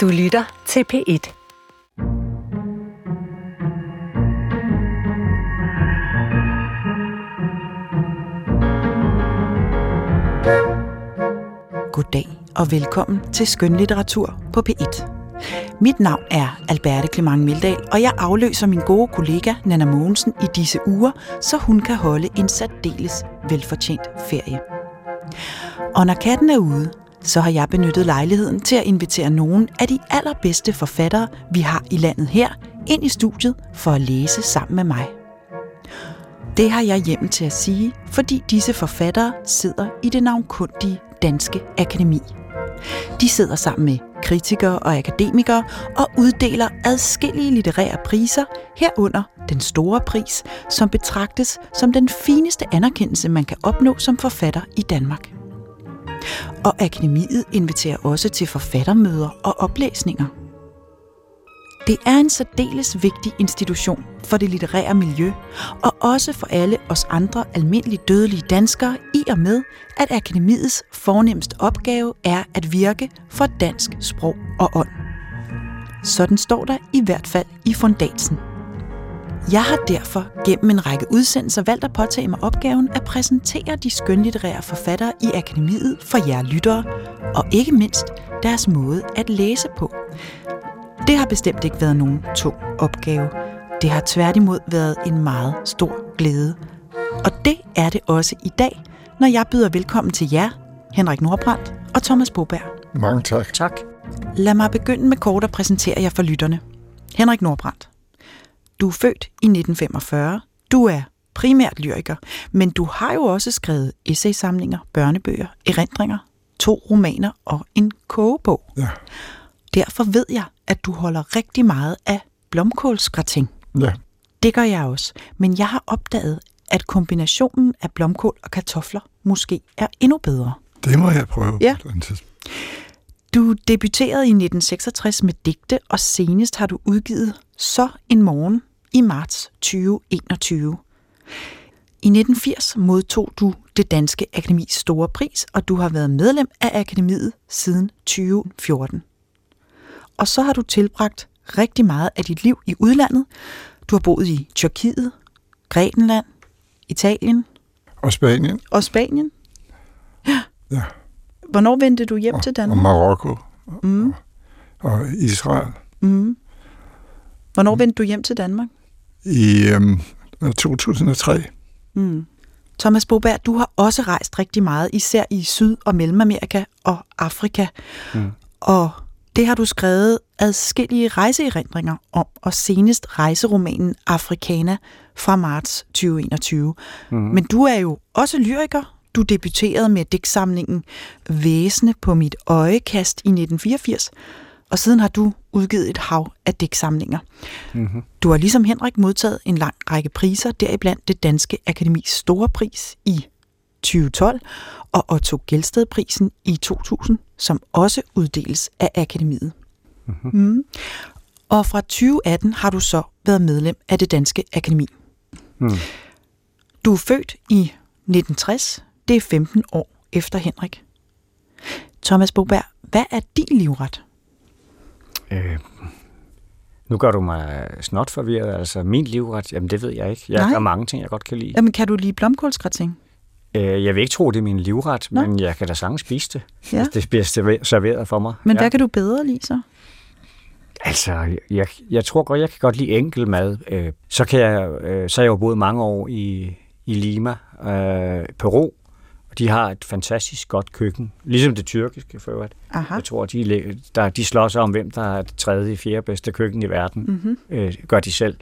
Du lytter til P1. Goddag og velkommen til Skønlitteratur på P1. Mit navn er Alberte Clement Meldal, og jeg afløser min gode kollega Nana Mogensen i disse uger, så hun kan holde en særdeles velfortjent ferie. Og når katten er ude, så har jeg benyttet lejligheden til at invitere nogle af de allerbedste forfattere, vi har i landet her, ind i studiet for at læse sammen med mig. Det har jeg hjem til at sige, fordi disse forfattere sidder i det navnkundige Danske Akademi. De sidder sammen med kritikere og akademikere og uddeler adskillige litterære priser, herunder den store pris, som betragtes som den fineste anerkendelse, man kan opnå som forfatter i Danmark. Og akademiet inviterer også til forfattermøder og oplæsninger. Det er en særdeles vigtig institution for det litterære miljø, og også for alle os andre almindelige dødelige danskere, i og med, at akademiets fornemmeste opgave er at virke for dansk sprog og ånd. Sådan står der i hvert fald i fundatsen. Jeg har derfor gennem en række udsendelser valgt at påtage mig opgaven at præsentere de skønlitterære forfattere i akademiet for jer lyttere, og ikke mindst deres måde at læse på. Det har bestemt ikke været nogen tung opgave. Det har tværtimod været en meget stor glæde. Og det er det også i dag, når jeg byder velkommen til jer, Henrik Nordbrandt og Thomas Boberg. Mange tak. Tak. Lad mig begynde med kort at præsentere jer for lytterne. Henrik Nordbrandt. Du er født i 1945. Du er primært lyriker, men du har jo også skrevet essaysamlinger, børnebøger, erindringer, to romaner og en kogebog. Ja. Derfor ved jeg, at du holder rigtig meget af blomkålsgrating. Ja. Det gør jeg også, men jeg har opdaget, at kombinationen af blomkål og kartofler måske er endnu bedre. Det må jeg prøve. Ja. på. Du debuterede i 1966 med digte, og senest har du udgivet Så en morgen i marts 2021. I 1980 modtog du det Danske Akademis store pris, og du har været medlem af Akademiet siden 2014. Og så har du tilbragt rigtig meget af dit liv i udlandet. Du har boet i Tyrkiet, Grækenland, Italien Og Spanien. og Spanien. Ja. Hvornår vendte du hjem og, til og Danmark? Marokko. Mm. Og Israel. Mm. Hvornår vendte du hjem til Danmark? I øhm, 2003. Mm. Thomas Boberg, du har også rejst rigtig meget, især i Syd- og Mellemamerika og Afrika. Mm. Og det har du skrevet adskillige rejseerindringer om, og senest rejseromanen Africana fra marts 2021. Mm. Men du er jo også lyriker. Du debuterede med digtsamlingen Væsene på mit øjekast i 1984, og siden har du udgivet et hav af digtsamlinger. Mm-hmm. Du har ligesom Henrik modtaget en lang række priser, deriblandt det Danske Akademis Store Pris i 2012 og Otto Gelsted-prisen i 2000, som også uddeles af Akademiet. Mhm. Mm. Og fra 2018 har du så været medlem af det Danske Akademi. Mm. Du er født i 1960. Det er 15 år efter Henrik. Thomas Boberg, hvad er din livret? Øh, nu gør du mig snot forvirret. Altså, min livret, jamen det ved jeg ikke. Jeg Nej. har mange ting, jeg godt kan lide. Jamen, kan du lide blomkålsgrating? Øh, jeg vil ikke tro, det er min livret, Nå. men jeg kan da sagtens spise det. Ja. Det bliver server- serveret for mig. Men ja. hvad kan du bedre lide så? Altså, jeg, jeg tror godt, jeg kan godt lide enkel mad. Øh, så, kan jeg, øh, så har jeg jo boet mange år i, i Lima, øh, Peru, og de har et fantastisk godt køkken. Ligesom det tyrkiske, for øvrigt. Aha. Jeg tror, de, der, de slår sig om, hvem der er det tredje, fjerde bedste køkken i verden. Mm-hmm. øh, gør de selv.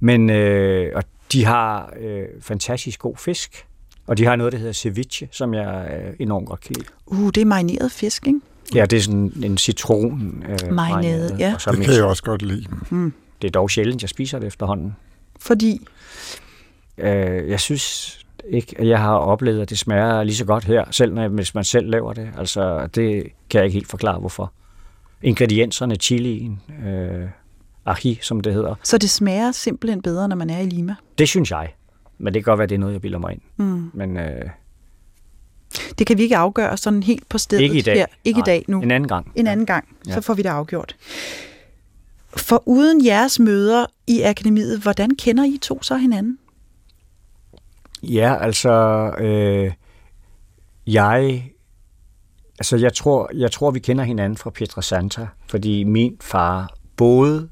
Men øh, og de har øh, fantastisk god fisk, og de har noget, der hedder ceviche, som jeg øh, enormt godt kan lide. Uh, det er marineret fisk, ikke? Ja, det er sådan en citron øh, Marinade, ja. Og så Det kan jeg også godt lide. Mm. det er dog sjældent, jeg spiser det efterhånden. Fordi, Øh, jeg synes ikke, at jeg har oplevet, at det smager lige så godt her, selv når, hvis man selv laver det. Altså, det kan jeg ikke helt forklare, hvorfor. Ingredienserne, chilien, øh, ají, som det hedder, så det smager simpelthen bedre, når man er i Lima. det synes jeg. Men det kan godt være, det er noget, jeg bilder mig ind. Mm. Men øh, Det kan vi ikke afgøre sådan helt på stedet Ikke i dag. her. Ikke i Nej, dag nu. En anden gang. En anden gang, Ja. så får vi det afgjort. For uden jeres møder i akademiet, hvordan kender I to så hinanden? Ja, altså, øh, jeg, altså jeg tror, jeg tror, vi kender hinanden fra Pietrasanta, fordi min far boede,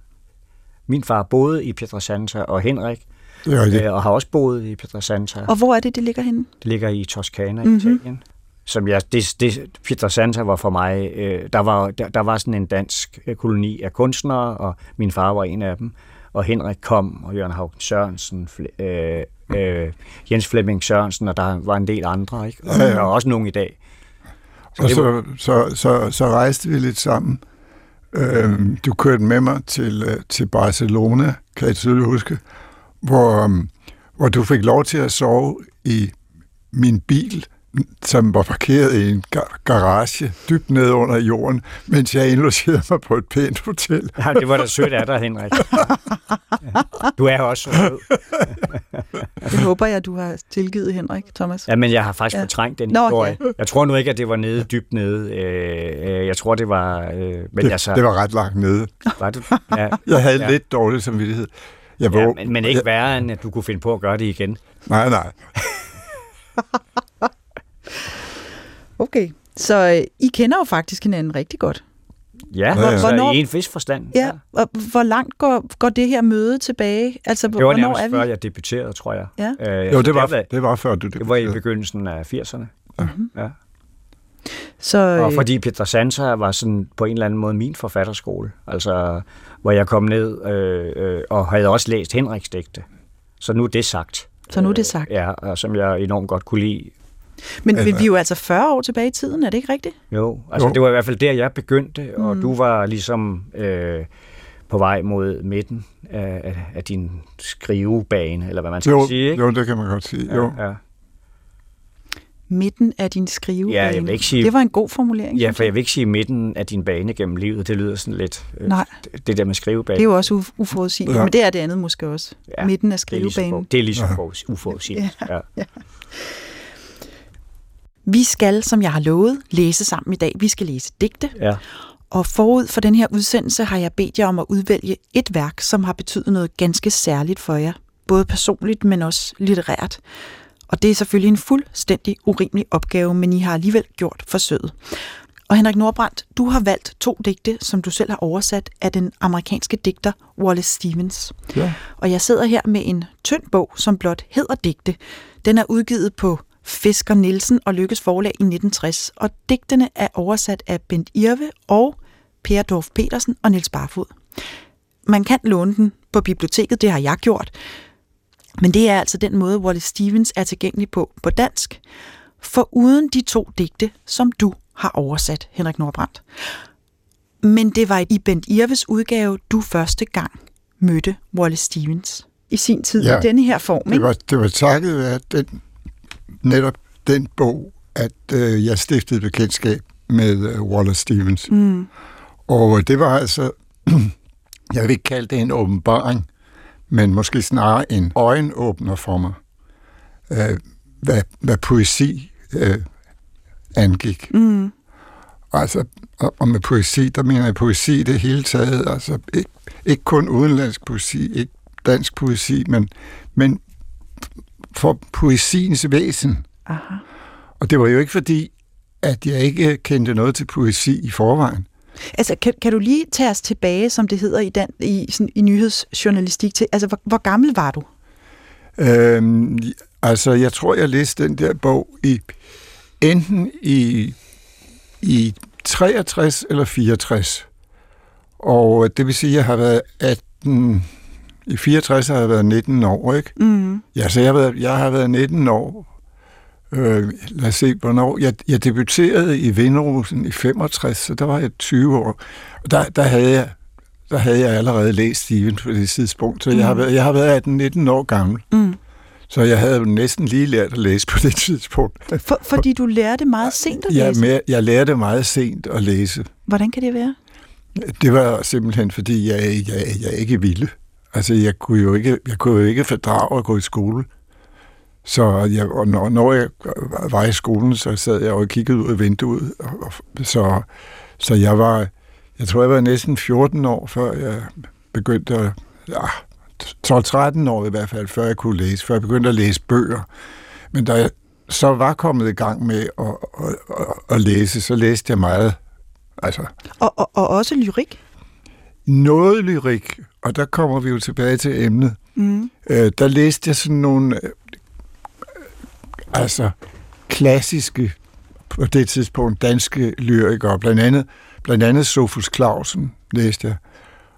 min far boede i Pietrasanta, og Henrik, Det er rigtigt. øh, og har også boet i Pietrasanta. Og hvor er det, det ligger henne? Det ligger i Toskana Mhm. mm-hmm. i Italien. Som jeg, det, det, Pietrasanta var for mig, øh, der, var, der, der var sådan en dansk øh, koloni af kunstnere, og min far var en af dem. Og Henrik kom, og Jørgen Haugen Sørensen, øh, øh, Jens Flemming Sørensen, og der var en del andre, ikke? Og Ja, ja. også nogen i dag. Så Og det var, så, så, så, så rejste vi lidt sammen. Øhm, du kørte med mig til, øh, til Barcelona, kan jeg tydeligt huske, hvor, øhm, hvor du fik lov til at sove i min bil, som var parkeret i en gar- garage dybt nede under jorden, mens jeg indlogerede mig på et pænt hotel. ja, det var da sødt af dig, Henrik. Ja. Du er også så sød. Det håber jeg, du har tilgivet, Henrik, Thomas. Ja, men jeg har faktisk Ja. ja. fortrængt den Nå, historie. Jeg tror nu ikke, at det var nede, dybt nede. Øh, jeg tror, det var... Øh, men Det, altså, det var ret langt nede. var det? Ja, Jeg havde Ja. lidt dårlig samvittighed. Jeg Ja, våg- men, men ikke værre, end at du kunne finde på at gøre det igen. Nej, nej. Okay, så øh, I kender jo faktisk hinanden rigtig godt. Ja, ja. altså Hvornår- i en vis forstand. Ja, og hvor langt går, går det her møde tilbage? Altså, Det var nærmest er vi? før jeg debuterede, tror jeg. Ja. Øh, Jo, så det var, var, det var før du det var i debuterede. begyndelsen af 80'erne. Ja. Så, Og øh, fordi Petra Santa var sådan på en eller anden måde min forfatterskole, altså hvor jeg kom ned øh, øh, og havde også læst Henriks digte. Så nu er det sagt. Så nu er det sagt. Øh, ja, og som jeg enormt godt kunne lide. Men, altså- vi er jo altså 40 år tilbage i tiden, er det ikke rigtigt? Jo, altså Jo. det var i hvert fald der, jeg begyndte, og Mm. du var ligesom øh, på vej mod midten af, af, din skrivebane, eller hvad man skal Jo, sige, ikke? jo, det kan man godt sige. Jo. Ja, ja. Midten af din skrivebane. Ja, jeg vil ikke sige- Det var en god formulering. ja, for jeg vil ikke sige midten af din bane gennem livet, det lyder sådan lidt, øh, Nej. det, der med skrivebane. Det er jo også uf- uforudsigeligt, Ja. men det er det andet måske også. Ja, Midten af det er lige så, skrivebanen. for, det er lige så Ja. for, uforudsigeligt. Ja. Vi skal, som jeg har lovet, læse sammen i dag. Vi skal læse digte, Ja. og forud for den her udsendelse har jeg bedt jer om at udvælge et værk, som har betydet noget ganske særligt for jer. Både personligt, men også litterært. Og det er selvfølgelig en fuldstændig urimelig opgave, men I har alligevel gjort forsøget. Og Henrik Nordbrandt, du har valgt to digte, som du selv har oversat af den amerikanske digter Wallace Stevens. Ja. Og jeg sidder her med en tynd bog, som blot hedder digte. Den er udgivet på Fisker Nielsen og Lykkes forlag i 1960, og digtene er oversat af Bent Irve og Per Dorf Petersen og Niels Barfod. Man kan låne den på biblioteket, det har jeg gjort, men det er altså den måde, Wallace Stevens er tilgængelig på på dansk, for uden de to digte, som du har oversat, Henrik Nordbrandt. Men det var i Bent Irves udgave, du første gang mødte Wallace Stevens i sin tid ja. I denne her form. Det Ikke? var, det var takket være den, netop den bog, at øh, jeg stiftede bekendtskab med øh, Wallace Stevens. Mm. Og øh, det var altså, jeg vil ikke kalde det en åbenbaring, men måske snarere en øjenåbner for mig, øh, hvad, hvad poesi øh, angik. Mm. Altså, og, og med poesi, der mener jeg poesi i det hele taget, altså ikke, ikke kun udenlandsk poesi, ikke dansk poesi, men, men for poesiens væsen. Aha. Og det var jo ikke fordi, at jeg ikke kendte noget til poesi i forvejen. Altså, kan, kan du lige tage os tilbage, som det hedder i, dan, i, sådan, i nyhedsjournalistik, til, altså, hvor, hvor gammel var du? Øhm, altså, jeg tror, jeg læste den der bog i enten i, i 63 eller 64. Og det vil sige, at jeg har været 18... I 64 har jeg været 19 år, ikke? Mm. Ja, så jeg har været, jeg har været 19 år. Øh, lad os se, hvornår. Jeg, jeg debuterede i Vinderosen i 65, så der var jeg 20 år. Og der, der, havde, jeg, der havde jeg allerede læst Steven på det tidspunkt, så jeg har været, jeg har været 18-19 år gammel. Mm. Så jeg havde næsten lige lært at læse på det tidspunkt. For, fordi du lærte meget sent at Jeg, læse. med, jeg lærte meget sent at læse. Hvordan kan det være? Det var simpelthen, fordi jeg, jeg, jeg ikke ville. Altså, jeg kunne jo ikke, jeg kunne jo ikke fordrage at gå i skole. Så jeg, og når, når jeg var i skolen, så sad jeg og kiggede ud af vinduet. Og, og, så, så jeg var, jeg tror, jeg var næsten 14 år, før jeg begyndte at, ja, 12-13 år i hvert fald, før jeg kunne læse, før jeg begyndte at læse bøger. Men da jeg så var kommet i gang med at, at, at, at læse, så læste jeg meget. Altså, og, og, og også lyrik? Noget lyrik, og der kommer vi jo tilbage til emnet. Mm. Øh, der læste jeg sådan nogle øh, altså klassiske på det tidspunkt danske lyrikere, blandt andet, blandt andet Sofus Clausen læste jeg,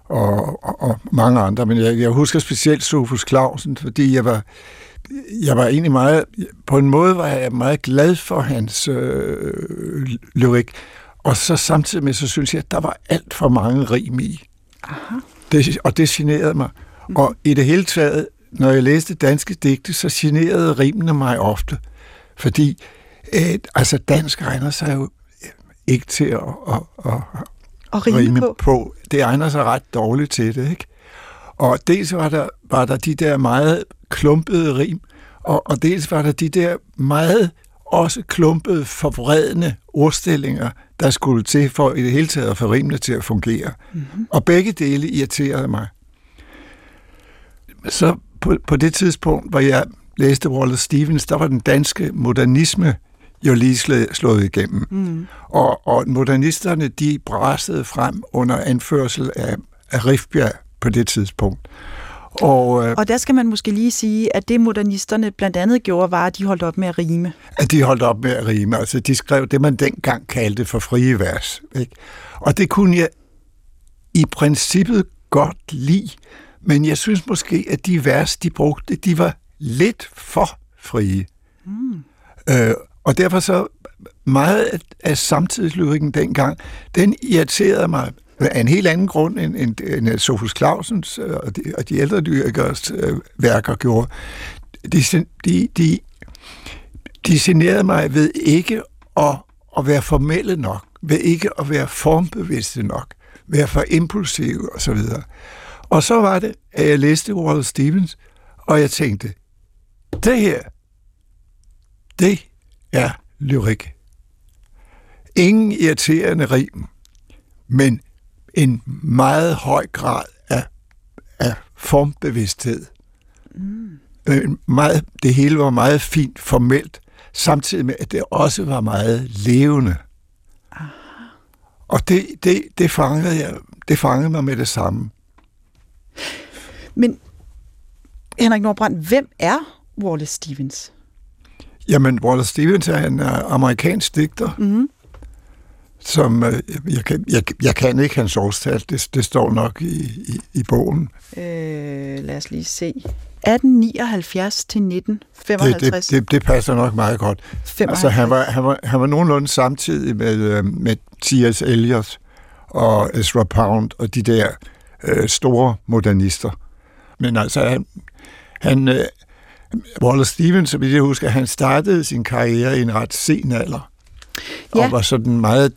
og, og, og mange andre, men jeg, jeg husker specielt Sofus Clausen, fordi jeg var, jeg var egentlig meget, på en måde var jeg meget glad for hans øh, lyrik, og så samtidig med, så synes jeg, at der var alt for mange rim i. Aha. Det, og det generede mig. Mm. Og i det hele taget, når jeg læste danske digte, så generede rimene mig ofte. Fordi øh, altså dansk egner sig jo ikke til at, at, at, at rime, rime på. på. Det egner sig ret dårligt til det, ikke? Og dels var der, var der de der meget klumpede rim, og, og dels var der de der meget også klumpede, forvredende ordstillinger, der skulle til for i det hele taget at få rimene til at fungere. Mm-hmm. Og begge dele irriterede mig. Så på, på det tidspunkt, hvor jeg læste Wallace Stevens, der var den danske modernisme jo lige slået igennem. Mm. Og, og modernisterne, de brasede frem under anførsel af, af Rifbjerg på det tidspunkt. Og, øh, og der skal man måske lige sige, at det modernisterne blandt andet gjorde, var, at de holdt op med at rime. At de holdt op med at rime. Altså, de skrev det, man dengang kaldte for frie vers. Ikke? Og det kunne jeg i princippet godt lide, men jeg synes måske, at de vers, de brugte, de var lidt for frie. Mm. Øh, og derfor så meget af samtidslyrikken dengang, den irriterede mig af en helt anden grund, end, end, end Sofus Clausens øh, og de, og de ældre dyrkers øh, værker gjorde. De, de, de, de generede mig ved ikke at, at være formelle nok, ved ikke at være formbevidste nok, være for impulsive videre. Og så var det, at jeg læste Wallace Stevens, og jeg tænkte, det her, det er lyrik. Ingen irriterende rim, men en meget høj grad af, af formbevidsthed. Mm. Meget, det hele var meget fint formelt, samtidig med, at det også var meget levende. Aha. Og det, det, det, fangede jeg, det fangede mig med det samme. Men Henrik Nordbrand, hvem er Wallace Stevens? Jamen, Wallace Stevens er en uh, amerikansk digter, mm-hmm som øh, jeg, kan, jeg, jeg kan ikke hans årstal, det, det står nok i, i, i bogen. Øh, lad os lige se. 1879 til 1955. Det, det, det, det passer nok meget godt. 55. Altså, han, var, han, var, han var nogenlunde samtidig med, øh, med T.S. Eliot og Ezra Pound og de der øh, store modernister. Men altså, han, han øh, Wallace Stevens, vidt jeg husker, han startede sin karriere i en ret sen alder. Ja. Og var sådan meget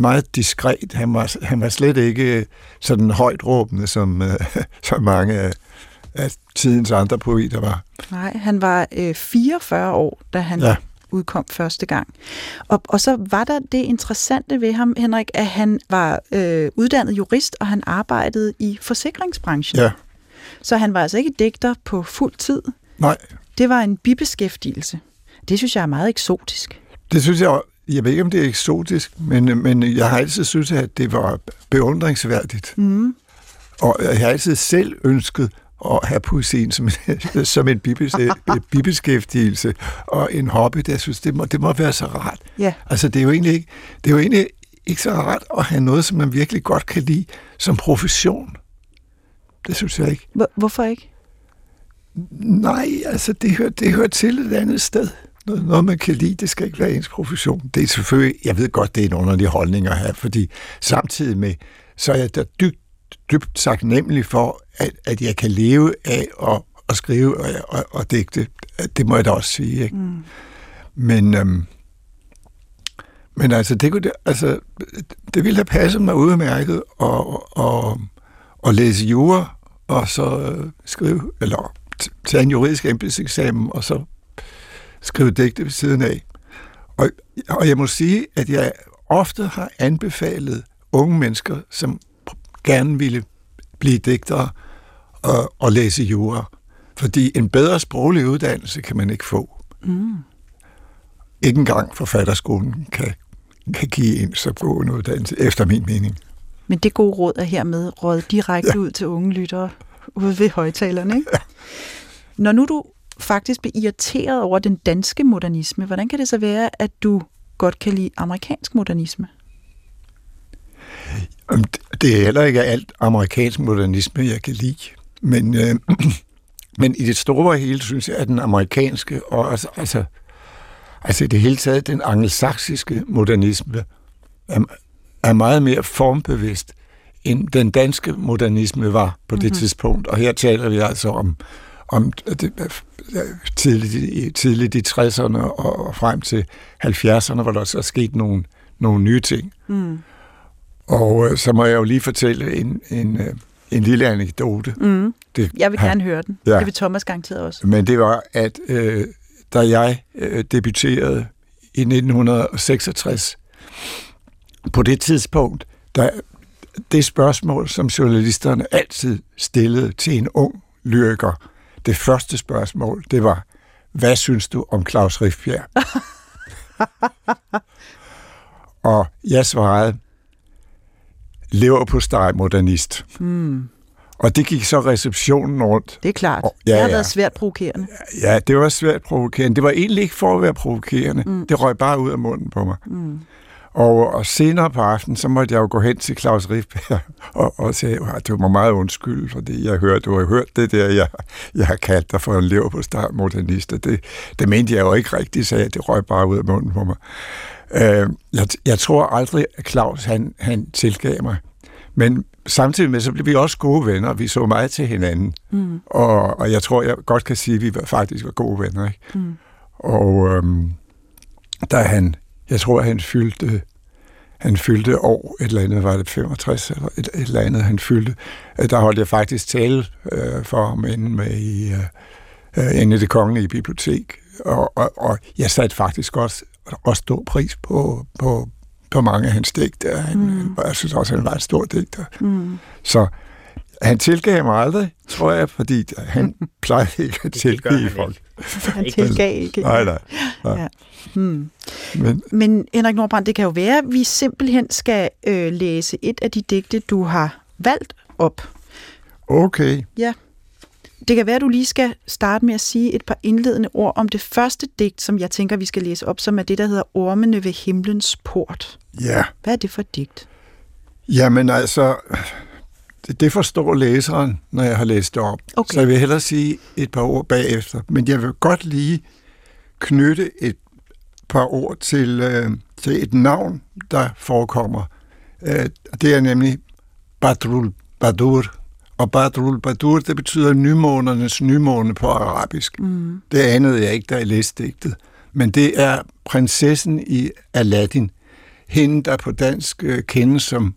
meget diskret. Han var, han var slet ikke sådan højt råbende, som, øh, som mange af, af tidens andre poeter var. Nej, han var øh, 44 år, da han ja. udkom første gang. Og, og så var der det interessante ved ham, Henrik, at han var øh, uddannet jurist, og han arbejdede i forsikringsbranchen. Ja. Så han var altså ikke digter på fuld tid. Nej. Det var en bibeskæftigelse. Det synes jeg er meget eksotisk. Det synes jeg jeg ved ikke, om det er eksotisk, men, men jeg har altid synes, at det var beundringsværdigt. Mm. Og jeg har altid selv ønsket at have poesien som, som en bibeskæftigelse og en hobby. Det, jeg synes, det må, det må være så rart. Ja. Altså, det er jo egentlig ikke, det er jo egentlig ikke så rart at have noget, som man virkelig godt kan lide som profession. Det synes jeg ikke. Hvorfor ikke? Nej, altså, det hører, det hører til et andet sted noget, noget, man kan lide. Det skal ikke være ens profession. Det er selvfølgelig, jeg ved godt, det er en underlig holdning at have, fordi samtidig med, så er jeg da dybt, dybt nemlig for, at, at jeg kan leve af at, at skrive og, og, og digte. Det må jeg da også sige. Ikke? Mm. Men, øhm, men altså, det, kunne, altså, det ville have passet mig udmærket at, at, at læse jura, og så skrive, eller tage en juridisk embedseksamen, og så skrive digte ved siden af. Og, og jeg må sige, at jeg ofte har anbefalet unge mennesker, som gerne ville blive digtere og, og læse jura. Fordi en bedre sproglig uddannelse kan man ikke få. Mm. Ikke engang forfatterskolen kan, kan give en så god en uddannelse, efter min mening. Men det gode råd er hermed råd direkte ja. ud til unge lyttere ude ved højtalerne. Ikke? Ja. Når nu du faktisk bliver irriteret over den danske modernisme, hvordan kan det så være, at du godt kan lide amerikansk modernisme? Det er heller ikke alt amerikansk modernisme, jeg kan lide. Men, øh, men i det store hele synes jeg, at den amerikanske og altså, altså, altså i det hele taget den angelsaksiske modernisme er, er meget mere formbevidst, end den danske modernisme var på det mm-hmm. tidspunkt. Og her taler vi altså om, om det, tidligt, tidligt i 60'erne og frem til 70'erne, hvor der så er sket nogle, nogle nye ting. Mm. Og øh, så må jeg jo lige fortælle en, en, øh, en lille anekdote. Mm. Det, jeg vil gerne høre den. Ja. Det vil Thomas garanteret også. Men det var, at øh, da jeg øh, debuterede i 1966, på det tidspunkt, der det spørgsmål, som journalisterne altid stillede til en ung lyriker, det første spørgsmål, det var, hvad synes du om Claus Riffbjerg? og jeg svarede, lever på steg modernist. Hmm. Og det gik så receptionen rundt. Det er klart. Og, ja, det har ja. været svært provokerende. Ja, det var svært provokerende. Det var egentlig ikke for at være provokerende. Mm. Det røg bare ud af munden på mig. Mm. Og, og senere på aftenen, så måtte jeg jo gå hen til Claus Riffberg og, og sige, at det var meget undskyld, fordi jeg hørte, du har hørt det der, jeg, jeg har kaldt dig for en lever på start modernist. Det, det mente jeg jo ikke rigtigt, sagde jeg. Det røg bare ud af munden på mig. Øh, jeg, jeg tror aldrig, at Claus han, han tilgav mig. Men samtidig med, så blev vi også gode venner, vi så meget til hinanden. Mm. Og, og jeg tror, jeg godt kan sige, at vi var, faktisk var gode venner. Ikke? Mm. Og øhm, da han, jeg tror, han fyldte, han fyldte år, et eller andet, var det 65 eller et, et eller andet, han fyldte. Øh, der holdt jeg faktisk tale øh, for ham inde, med i, øh, øh, inde i det kongelige bibliotek. Og, og, og jeg satte faktisk også, også stor pris på, på, på mange af hans digter. Han, mm. Jeg synes også, han var en stor digter. Mm. Så han tilgav mig aldrig, tror jeg, fordi han plejede ikke at tilgive folk. Han tilgav ikke. Nej, nej. nej. Ja. Hmm. Men, Men Henrik Nordbrand, det kan jo være, at vi simpelthen skal øh, læse et af de digte, du har valgt op. Okay. Ja. Det kan være, at du lige skal starte med at sige et par indledende ord om det første digt, som jeg tænker, vi skal læse op, som er det, der hedder Ormene ved himlens port. Ja. Hvad er det for et digt? Jamen altså, det forstår læseren, når jeg har læst det op. Okay. Så jeg vil hellere sige et par ord bagefter. Men jeg vil godt lige knytte et par ord til, øh, til et navn, der forekommer. Øh, det er nemlig Badrul Badur. Og Badrul Badur, det betyder nymånernes nymåne på arabisk. Mm. Det anede jeg ikke, da jeg læste digtet. Men det er prinsessen i Aladdin. Hende, der på dansk øh, kendes som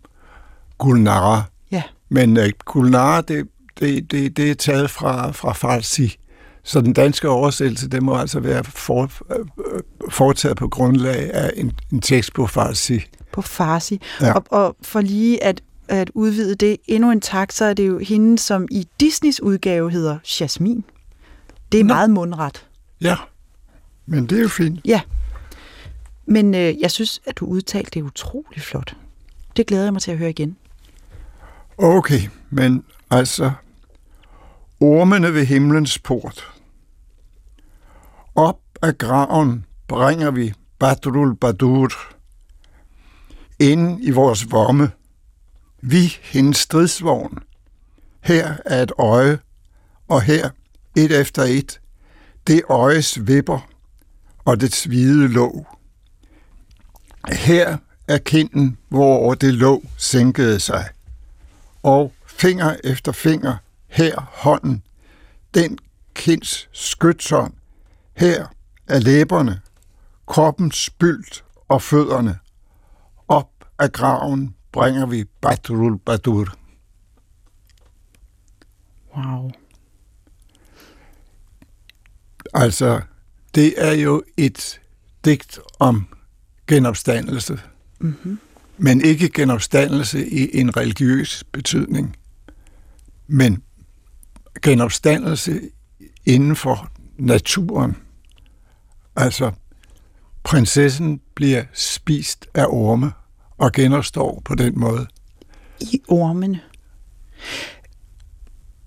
Gulnara. Ja. Men øh, Gulnara, det, det, det, det er taget fra, fra Farsi. Så den danske oversættelse, det må altså være for, øh, foretaget på grundlag af en, en tekst på Farsi. På Farsi. Ja. Og, og for lige at at udvide det endnu en tak, så er det jo hende, som i Disneys udgave hedder Jasmin. Det er Nå. meget mundret. Ja, men det er jo fint. Ja. Men øh, jeg synes, at du udtalte det utrolig flot. Det glæder jeg mig til at høre igen. Okay, men altså, ormene ved himlens port. Op af graven bringer vi Badrul Badur. Ind i vores vomme vi hendes stridsvogn. Her er et øje, og her, et efter et, det øjes vipper og det hvide låg. Her er kinden, hvor det låg sænkede sig. Og finger efter finger, her hånden, den kinds skytshånd. Her er læberne, kroppens spylt og fødderne. Op af graven bringer vi Badrul Badur. Wow. Altså, det er jo et digt om genopstandelse. Mm-hmm. Men ikke genopstandelse i en religiøs betydning, men genopstandelse inden for naturen. Altså, prinsessen bliver spist af orme og genopstår på den måde. I ormene.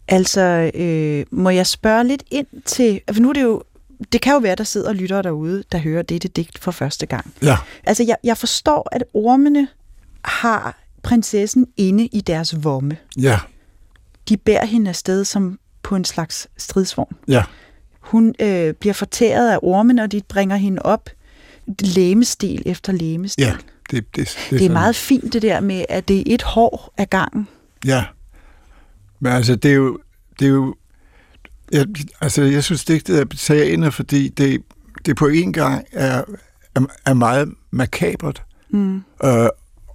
Altså, øh, må jeg spørge lidt ind til... For nu er det jo... Det kan jo være, der sidder lyttere derude, der hører dette digt for første gang. Ja. Altså, jeg, jeg forstår, at ormene har prinsessen inde i deres vomme. Ja, De bærer hende afsted som på en slags stridsvogn. ja, Hun øh, bliver fortæret af ormene, og de bringer hende op læmestil efter læmestil. ja. Det, det, det, Det er sådan. meget fint det der med, at det er et hår af gangen. Ja. Men altså, det er jo... Det er jo jeg, altså, jeg synes, digtet er betagende, fordi det, det på en gang er, er, er meget makabert, Mm. øh,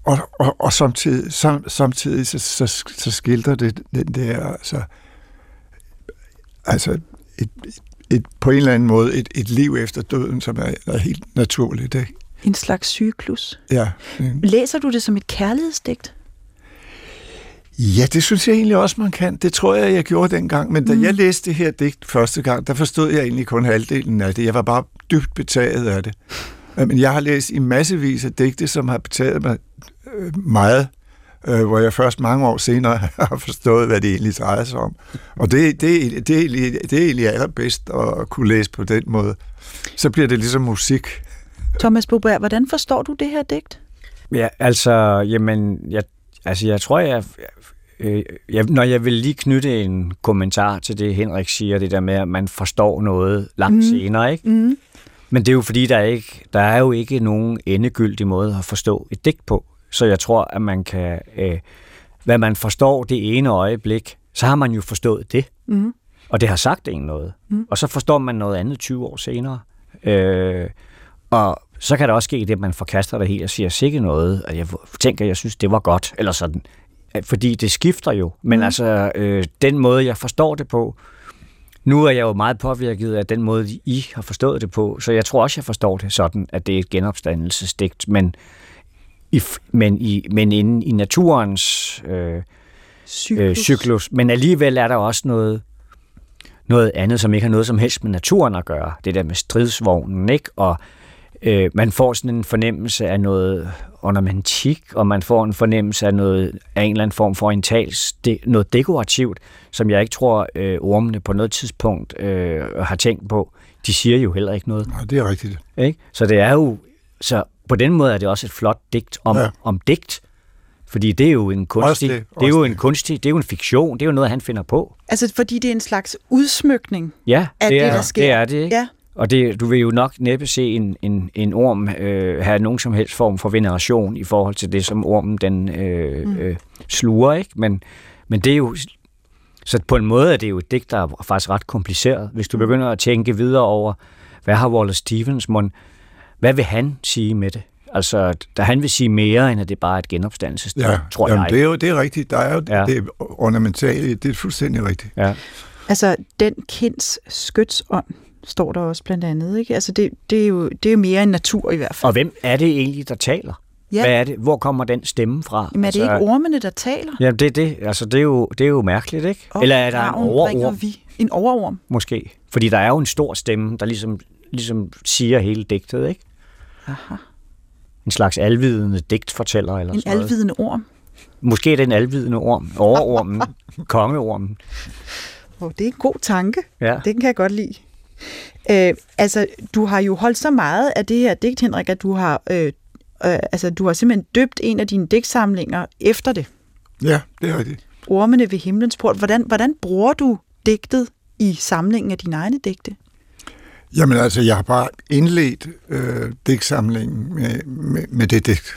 og, og, og samtidig, sam, samtidig så, så, så skildrer det den der, altså, altså et, et, et, på en eller anden måde et, et liv efter døden, som er, er helt naturligt. Ikke? En slags cyklus. Ja, Læser du det som et kærlighedsdigt? Ja, det synes jeg egentlig også, man kan. Det tror jeg, jeg gjorde dengang. Men da mm. jeg læste det her digt første gang, der forstod jeg egentlig kun halvdelen af det. Jeg var bare dybt betaget af det. Men jeg har læst i massevis af digte, som har betaget mig øh, meget, øh, hvor jeg først mange år senere har forstået, hvad det egentlig drejer sig om. Og det, det, det, er, egentlig, det er egentlig allerbedst at kunne læse på den måde. Så bliver det ligesom musik. Thomas Boberg, hvordan forstår du det her digt? Ja, altså, jamen, jeg, altså, jeg tror, jeg, øh, jeg, når jeg vil lige knytte en kommentar til det, Henrik siger, det der med, at man forstår noget langt mm. senere, ikke? Mm. Men det er jo fordi, der er, ikke, der er jo ikke nogen endegyldig måde at forstå et digt på. Så jeg tror, at man kan, øh, hvad man forstår det ene øjeblik, så har man jo forstået det. Mm. Og det har sagt en noget. Mm. Og så forstår man noget andet 20 år senere. Øh, og så kan der også ske det, at man forkaster det helt og siger sikkert noget, og jeg tænker, jeg synes, det var godt, eller sådan. Fordi det skifter jo. Men mm. altså, øh, den måde, jeg forstår det på, nu er jeg jo meget påvirket af den måde, I har forstået det på, så jeg tror også, jeg forstår det sådan, at det er et genopstandelsesdigt, men, i, men, i, men inden i naturens øh, Cyklus. øh, cyklus. Men alligevel er der også noget, noget andet, som ikke har noget som helst med naturen at gøre. Det der med stridsvognen, ikke? Og øh, man får sådan en fornemmelse af noget ornamentik, og man får en fornemmelse af noget af en eller anden form for orientals, det, noget dekorativt, som jeg ikke tror, øh, ormene på noget tidspunkt øh, har tænkt på. De siger jo heller ikke noget. Nej, det er rigtigt. Ikke? Så det er jo, så på den måde er det også et flot digt om, Ja. om digt. Fordi det er jo en kunstig, det, det, det er jo også en det. kunstig, det er jo en fiktion, det er jo noget, han finder på. Altså, fordi det er en slags udsmykning Ja, af det, det, er, der sker. det er det, ikke? Ja. Og det, du vil jo nok næppe se en, en, en orm øh, have nogen som helst form for veneration i forhold til det, som ormen den øh, mm. øh, sluger, ikke? Men, men det er jo... Så på en måde er det jo et digt, der er faktisk ret kompliceret. Hvis du Mm. begynder at tænke videre over, hvad har Wallace Stevens, mon, hvad vil han sige med det? Altså, da han vil sige mere, end at det bare er et genopstandelsesdigt, Ja, tror jamen, jeg. det er jo det er rigtigt. Der er jo Ja. det ornamentale, det er fuldstændig rigtigt. Ja. Altså, den kinds skytsånd står der også blandt andet, ikke? Altså, det, det, er jo, det er jo mere en natur i hvert fald. Og hvem er det egentlig, der taler? Ja. Hvad er det? Hvor kommer den stemme fra? Jamen, er det ikke ormene, der taler? Jamen, det er det. Altså, det er jo, det er jo mærkeligt, ikke? Og Eller er der en overorm, Vi. En overorm? måske? Fordi der er jo en stor stemme, der ligesom, ligesom siger hele digtet, ikke? Aha. En slags alvidende digtfortæller eller En sådan noget. alvidende orm. Måske er det en alvidende orm. Overormen. kongeormen. Oh, det er en god tanke. Ja. Den kan jeg godt lide. Øh, altså, du har jo holdt så meget af det her digt, Henrik, at du har, øh, øh, altså, du har simpelthen døbt en af dine digtsamlinger efter det. Ja, det er rigtigt. Ormene ved himlens port. Hvordan, hvordan bruger du digtet i samlingen af dine egne digte? Jamen altså, jeg har bare indledt øh, digtsamlingen med, med, med det digt.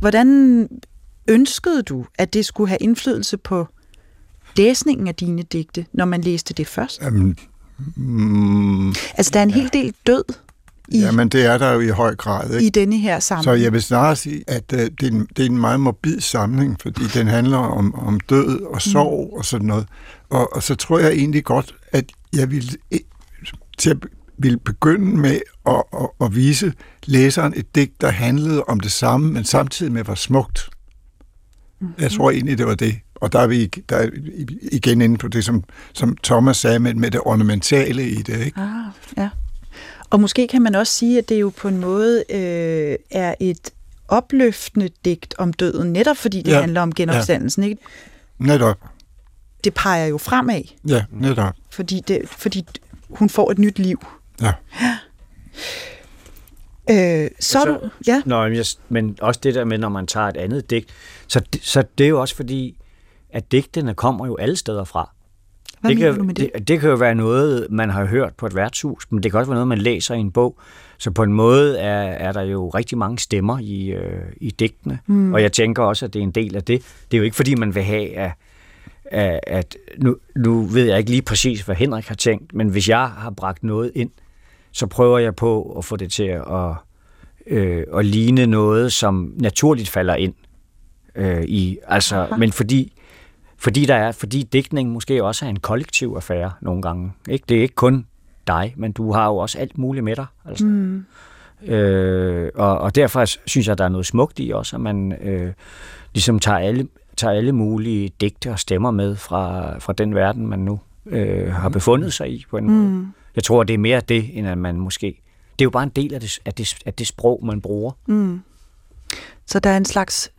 Hvordan ønskede du, at det skulle have indflydelse på læsningen af dine digte, når man læste det først? Jamen, mm, Altså, der er en hel del død i, jamen, det er der jo i høj grad. Ikke? i denne her Så samling. jeg vil snarere sige, at øh, det, er en, det er en meget morbid samling, fordi den handler om, om død og sorg mm. og sådan noget. Og, og så tror jeg egentlig godt, at jeg vil til at ville begynde med at, at, at vise læseren et digt, der handlede om det samme, men samtidig med var smukt. Mm-hmm. Jeg tror egentlig, det var det. Og der er vi der er igen inde på det, som, som Thomas sagde, med, med det ornamentale i det. Ikke? Ah, ja. Og måske kan man også sige, at det jo på en måde øh, er et opløftende digt om døden, netop fordi det ja. handler om genopstandelsen. Ja. Ikke? Netop. Det peger jo fremad. Ja, netop. Fordi, det, fordi hun får et nyt liv. Ja. Øh, så, så du... Ja. Nå, men, jeg, men også det der med, når man tager et andet digt, så, så det er jo også fordi, at digtene kommer jo alle steder fra. Hvad det mener kan, du med det? det? Det kan jo være noget, man har hørt på et værtshus, men det kan også være noget, man læser i en bog. Så på en måde er, er der jo rigtig mange stemmer i, øh, i digtene. Mm. Og jeg tænker også, at det er en del af det. Det er jo ikke, fordi man vil have, at, at, nu, nu ved jeg ikke lige præcis, hvad Henrik har tænkt, men hvis jeg har bragt noget ind, så prøver jeg på at få det til at, øh, at ligne noget, som naturligt falder ind. Øh, i, altså, men fordi fordi, der er, fordi digtning måske også er en kollektiv affære nogle gange. Ikke? Det er ikke kun dig, men du har jo også alt muligt med dig. Altså. Mm. Øh, og, og derfor synes jeg, der er noget smukt i også, at man øh, ligesom tager alle, tager alle mulige digte og stemmer med fra, fra den verden, man nu øh, har befundet sig i på en mm. måde. Jeg tror, det er mere det, end at man måske... Det er jo bare en del af det, af det, af det sprog, man bruger. Mm. Så der er en slags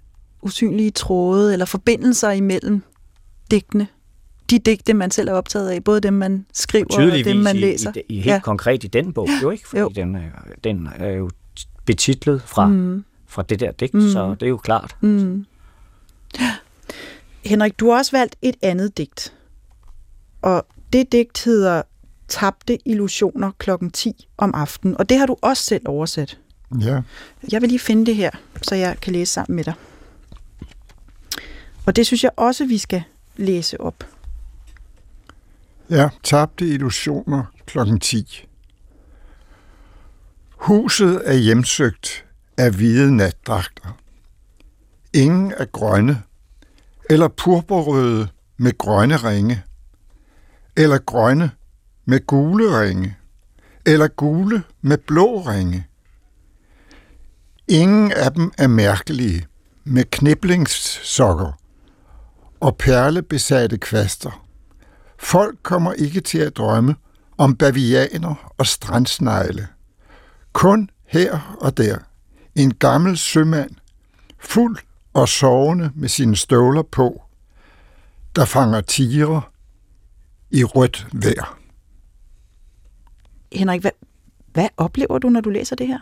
usynlige tråde eller forbindelser imellem digtene. De digte, man selv er optaget af, både dem, man skriver og, og dem, man læser. I, i, helt ja. konkret i den bog, jo ikke? Fordi jo. Den, er, den er jo betitlet fra, mm. fra det der digt, mm. så det er jo klart. Mm. Henrik, du har også valgt et andet digt. Og det digt hedder Tabte illusioner klokken 10 om aftenen. Og det har du også selv oversat. Ja. Jeg vil lige finde det her, så jeg kan læse sammen med dig. Og det synes jeg også, vi skal læse op. Ja, tabte illusioner klokken 10. Huset er hjemsøgt af hvide natdragter. Ingen er grønne, eller purpurrøde med grønne ringe, eller grønne med gule ringe, eller gule med blå ringe. Ingen af dem er mærkelige, med kniblingssokker og perlebesatte kvaster. Folk kommer ikke til at drømme om bavianer og strandsnegle. Kun her og der en gammel sømand, fuld og sovende med sine støvler på, der fanger tiger i rødt vejr. Henrik, hvad, hvad oplever du, når du læser det her?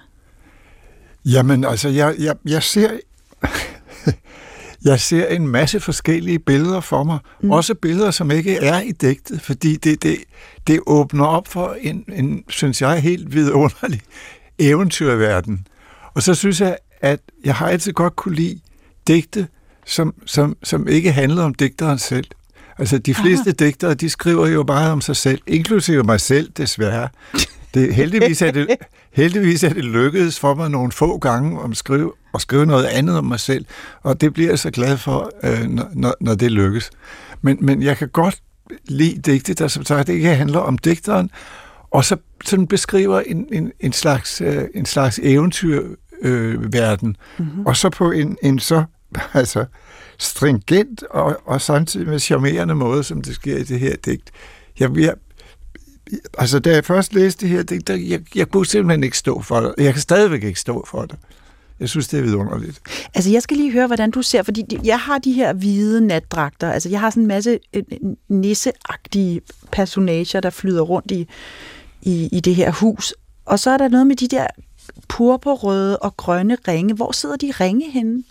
Jamen, altså, jeg, jeg, jeg ser jeg ser en masse forskellige billeder for mig. Mm. Også billeder, som ikke er i digtet, fordi det, det, det åbner op for en, en, synes jeg, helt vidunderlig eventyrverden. Og så synes jeg, at jeg har altid godt kunne lide digte, som, som, som ikke handler om digteren selv. Altså, de fleste Aha. digtere, de skriver jo bare om sig selv, inklusive mig selv, desværre. Det, heldigvis, er det, heldigvis er det lykkedes for mig nogle få gange at skrive, at skrive noget andet om mig selv, og det bliver jeg så glad for, øh, når, når det lykkes. Men, men jeg kan godt lide digte, der som sagt ikke handler om digteren, og så sådan beskriver en, en, en, slags, øh, en slags eventyrverden, øh, verden. mm-hmm. og så på en, en så altså, stringent og, og samtidig med charmerende måde, som det sker i det her digt. Jeg, jeg, altså, da jeg først læste det her digt, der, jeg, jeg kunne simpelthen ikke stå for det. Jeg kan stadigvæk ikke stå for det. Jeg synes, det er vidunderligt. Altså, jeg skal lige høre, hvordan du ser, fordi jeg har de her hvide natdragter. Altså, jeg har sådan en masse øh, nisseagtige personager, der flyder rundt i, i, i det her hus. Og så er der noget med de der purpurrøde og grønne ringe. Hvor sidder de ringe henne?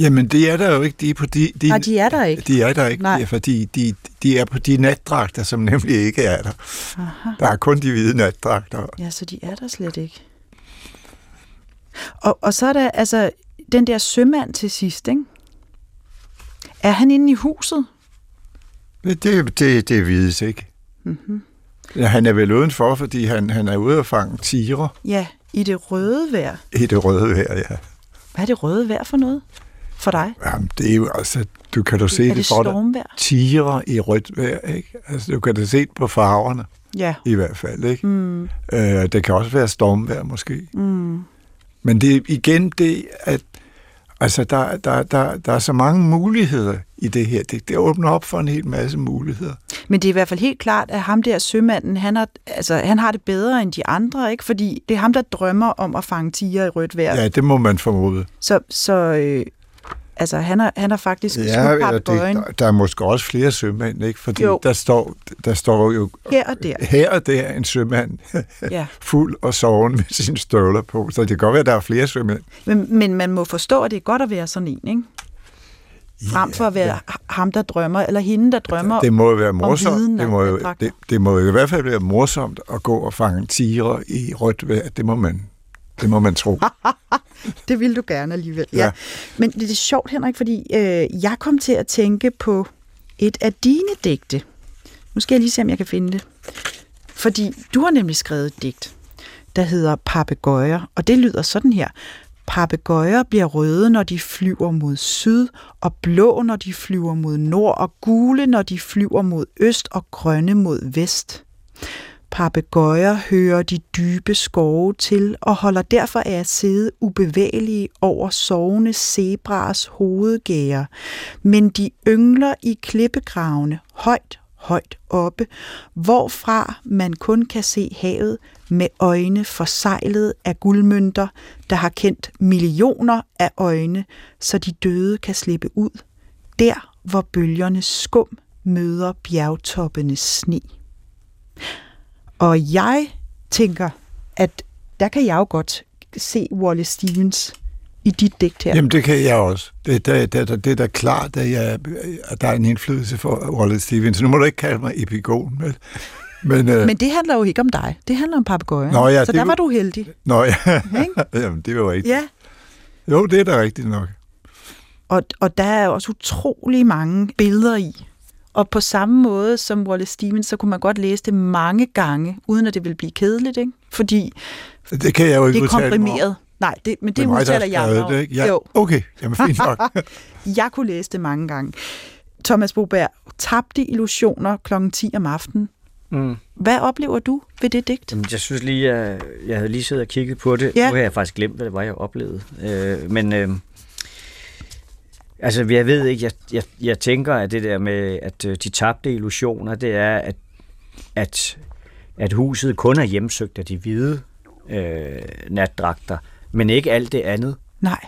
Jamen, det er der jo ikke. De er, på de, de, Nej, de er der ikke. De er der ikke, Nej. fordi de, de er på de natdragter, som nemlig ikke er der. Aha. Der er kun de hvide natdragter. Ja, så de er der slet ikke. Og, og så er der altså den der sømand til sidst, ikke? Er han inde i huset? Det, det, det vides ikke. Mm-hmm. Ja, han er vel udenfor, fordi han, han er ude at fange tiger. Ja, i det røde vejr. I det røde vejr, ja. Hvad er det røde vejr for noget? For dig? Jamen, det er jo altså, du kan du se er det, det for dig. Tiger i rødt vejr, ikke? Altså, du kan da se det på farverne. Ja. i hvert fald. Ikke? Mm. Øh, det kan også være stormvejr måske. Mm. Men det er igen det, at altså, der, der, der, der er så mange muligheder i det her. Det, det åbner op for en hel masse muligheder. Men det er i hvert fald helt klart, at ham der sømanden, han har, altså, han har det bedre end de andre, ikke? Fordi det er ham, der drømmer om at fange tiger i rødt vejr. Ja, det må man formode. Så, så øh, altså, han har, han har faktisk Ja, eller det, papegøjen der, er måske også flere sømænd, ikke? Fordi Jo. der står, der står jo her og der. her og der en sømand Ja. fuld og soven med sine støvler på. Så det kan godt være, at der er flere sømænd. Men, men man må forstå, at det er godt at være sådan en, ikke? Frem for at være ham, der drømmer, eller hende, der drømmer. Det må jo være viden morsomt. Det og må jo, det, det må jo i hvert fald være morsomt at gå og fange tiger i rødt vejr. Det må man, det må man tro. Det vil du gerne alligevel. Ja. Ja. ja. Men det er sjovt, Henrik, fordi øh, jeg kom til at tænke på et af dine digte. Nu skal jeg lige se, om jeg kan finde det. Fordi du har nemlig skrevet et digt, der hedder Papegøjer, og det lyder sådan her. Papegøjer bliver røde, når de flyver mod syd, og blå, når de flyver mod nord, og gule, når de flyver mod øst, og grønne mod vest. Papegøjer hører de dybe skove til og holder derfor af at sidde ubevægelige over sovende zebraers hovedgære, men de yngler i klippegravene højt, højt oppe, hvorfra man kun kan se havet med øjne forsejlet af guldmønter, der har kendt millioner af øjne, så de døde kan slippe ud, der hvor bølgernes skum møder bjergtoppenes sne. Og jeg tænker, at der kan jeg jo godt se Wallace Stevens i dit digt her. Jamen, det kan jeg også. Det, det, det, det, det er da klart, at, jeg, at der er en indflydelse for Wallace Stevens. Nu må du ikke kalde mig epigon, men... Men, øh, Men det handler jo ikke om dig. Det handler om papegøjen. Nå ja, Så der var- du heldig. Nå ja? Jamen, det var rigtigt. Ja. Jo, det er da rigtigt nok. Og, og der er også utrolig mange billeder i. Og på samme måde som Wallace Stevens, så kunne man godt læse det mange gange, uden at det ville blive kedeligt, ikke? Fordi Det kan jeg jo ikke det er komprimeret. Nej, det, men det, Det er udtaler jeg det, ikke? Ja, Jo, Okay, jamen fint nok. jeg kunne læse det mange gange. Thomas Boberg, tabte illusioner kl. 10 om aftenen. Mm. Hvad oplever du ved det digt? Jamen, jeg synes lige, jeg, jeg havde lige siddet og kigget på det. Ja. Nu har jeg faktisk glemt, hvad det var, jeg oplevede. Øh, men øh, altså, jeg ved ikke, jeg, jeg, jeg tænker, at det der med, at øh, de tabte illusioner, det er, at, at, at huset kun er hjemsøgt af de hvide øh, natdragter, men ikke alt det andet, Nej,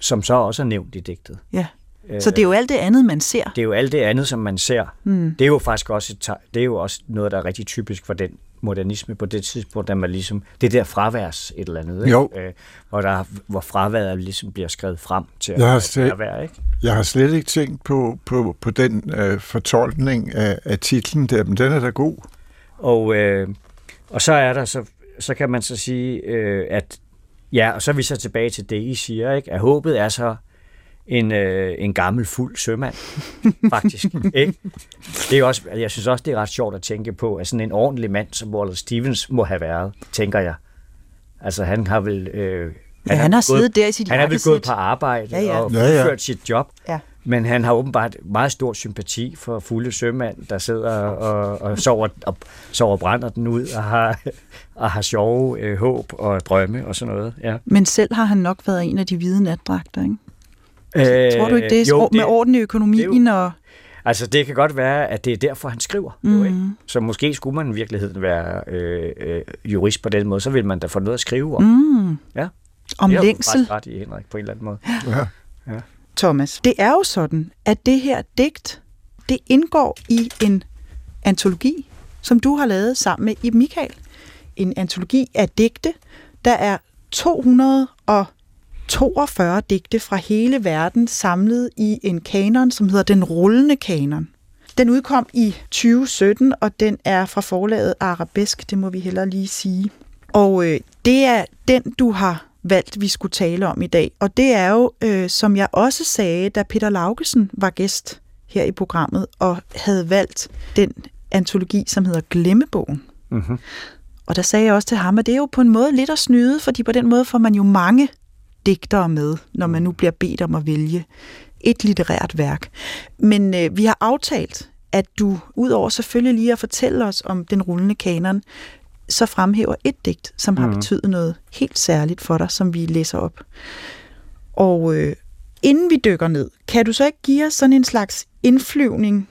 som så også er nævnt i digtet. ja. Så det er jo alt det andet, man ser. Det er jo alt det andet, som man ser. Mm. Det er jo faktisk også, et, det er jo også noget, der er rigtig typisk for den modernisme på det tidspunkt, der man ligesom, det der fraværs et eller andet, ikke? Jo. Øh, hvor, der, hvor fraværet ligesom bliver skrevet frem til Jeg har at set- være, ikke? Jeg har slet ikke tænkt på, på, på den øh, fortolkning af, af titlen der, men den er da god. Og, øh, og så er der så, så kan man så sige, øh, at ja, og så er vi så tilbage til det, I siger, ikke? At håbet er så en, øh, en gammel fuld sømand, faktisk. ikke? Det er også, jeg synes også, det er ret sjovt at tænke på, at sådan en ordentlig mand, som Wallace Stevens må have været, tænker jeg. Altså, han har vel... Øh, Ja, han har siddet der i sit Han er vel gået på arbejde Ja, ja. og Ja, ja. udført sit job. Ja. Men han har åbenbart meget stor sympati for fulde sømand, der sidder og, og sover, og sover brænder den ud og har, og har sjove øh, håb og drømme og sådan noget. Ja. Men selv har han nok været en af de hvide natdragter, ikke? Øh, Tror du ikke det? Jo, Med orden i økonomien og... Altså, det kan godt være, at det er derfor, han skriver. Mm. Jo, ikke? Så måske skulle man i virkeligheden være øh, øh, jurist på den måde, så vil man da få noget at skrive om. Mm, Ja. om det længsel. faktisk ret i, Henrik, på en eller anden måde. Ja. Thomas, det er jo sådan, at det her digt, det indgår i en antologi, som du har lavet sammen med Michael. En antologi af digte. Der er 242 digte fra hele verden samlet i en kanon, som hedder Den Rullende Kanon. Den udkom i 2017, og den er fra forlaget Arabesk, det må vi heller lige sige. Og øh, det er den, du har valgt, vi skulle tale om i dag. Og det er jo, øh, som jeg også sagde, da Peter Laugesen var gæst her i programmet, og havde valgt den antologi, som hedder Glemmebogen. Mm-hmm. Og der sagde jeg også til ham, at det er jo på en måde lidt at snyde, fordi på den måde får man jo mange digtere med, når man nu bliver bedt om at vælge et litterært værk. Men øh, vi har aftalt, at du, udover selvfølgelig lige at fortælle os om den rullende kanon, så fremhæver et digt, som har Mhm. betydet noget helt særligt for dig, som vi læser op. Og øh, inden vi dykker ned, kan du så ikke give os sådan en slags indflyvning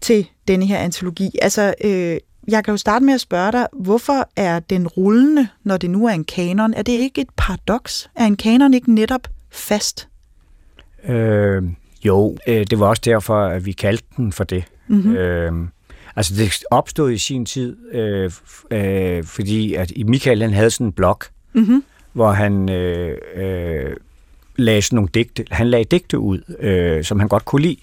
til denne her antologi? Altså, øh, jeg kan jo starte med at spørge dig, hvorfor er den rullende, når det nu er en kanon? Er det ikke et paradoks? Er en kanon ikke netop fast? Øh, jo, øh, det var også derfor, at vi kaldte den for det. Mm-hmm. Øh, altså det opstod i sin tid, øh, øh, fordi at i Michael han havde sådan en blog, Mm-hmm. hvor han øh, øh, lagde sådan nogle digte, han lagde digte ud, øh, som han godt kunne lide.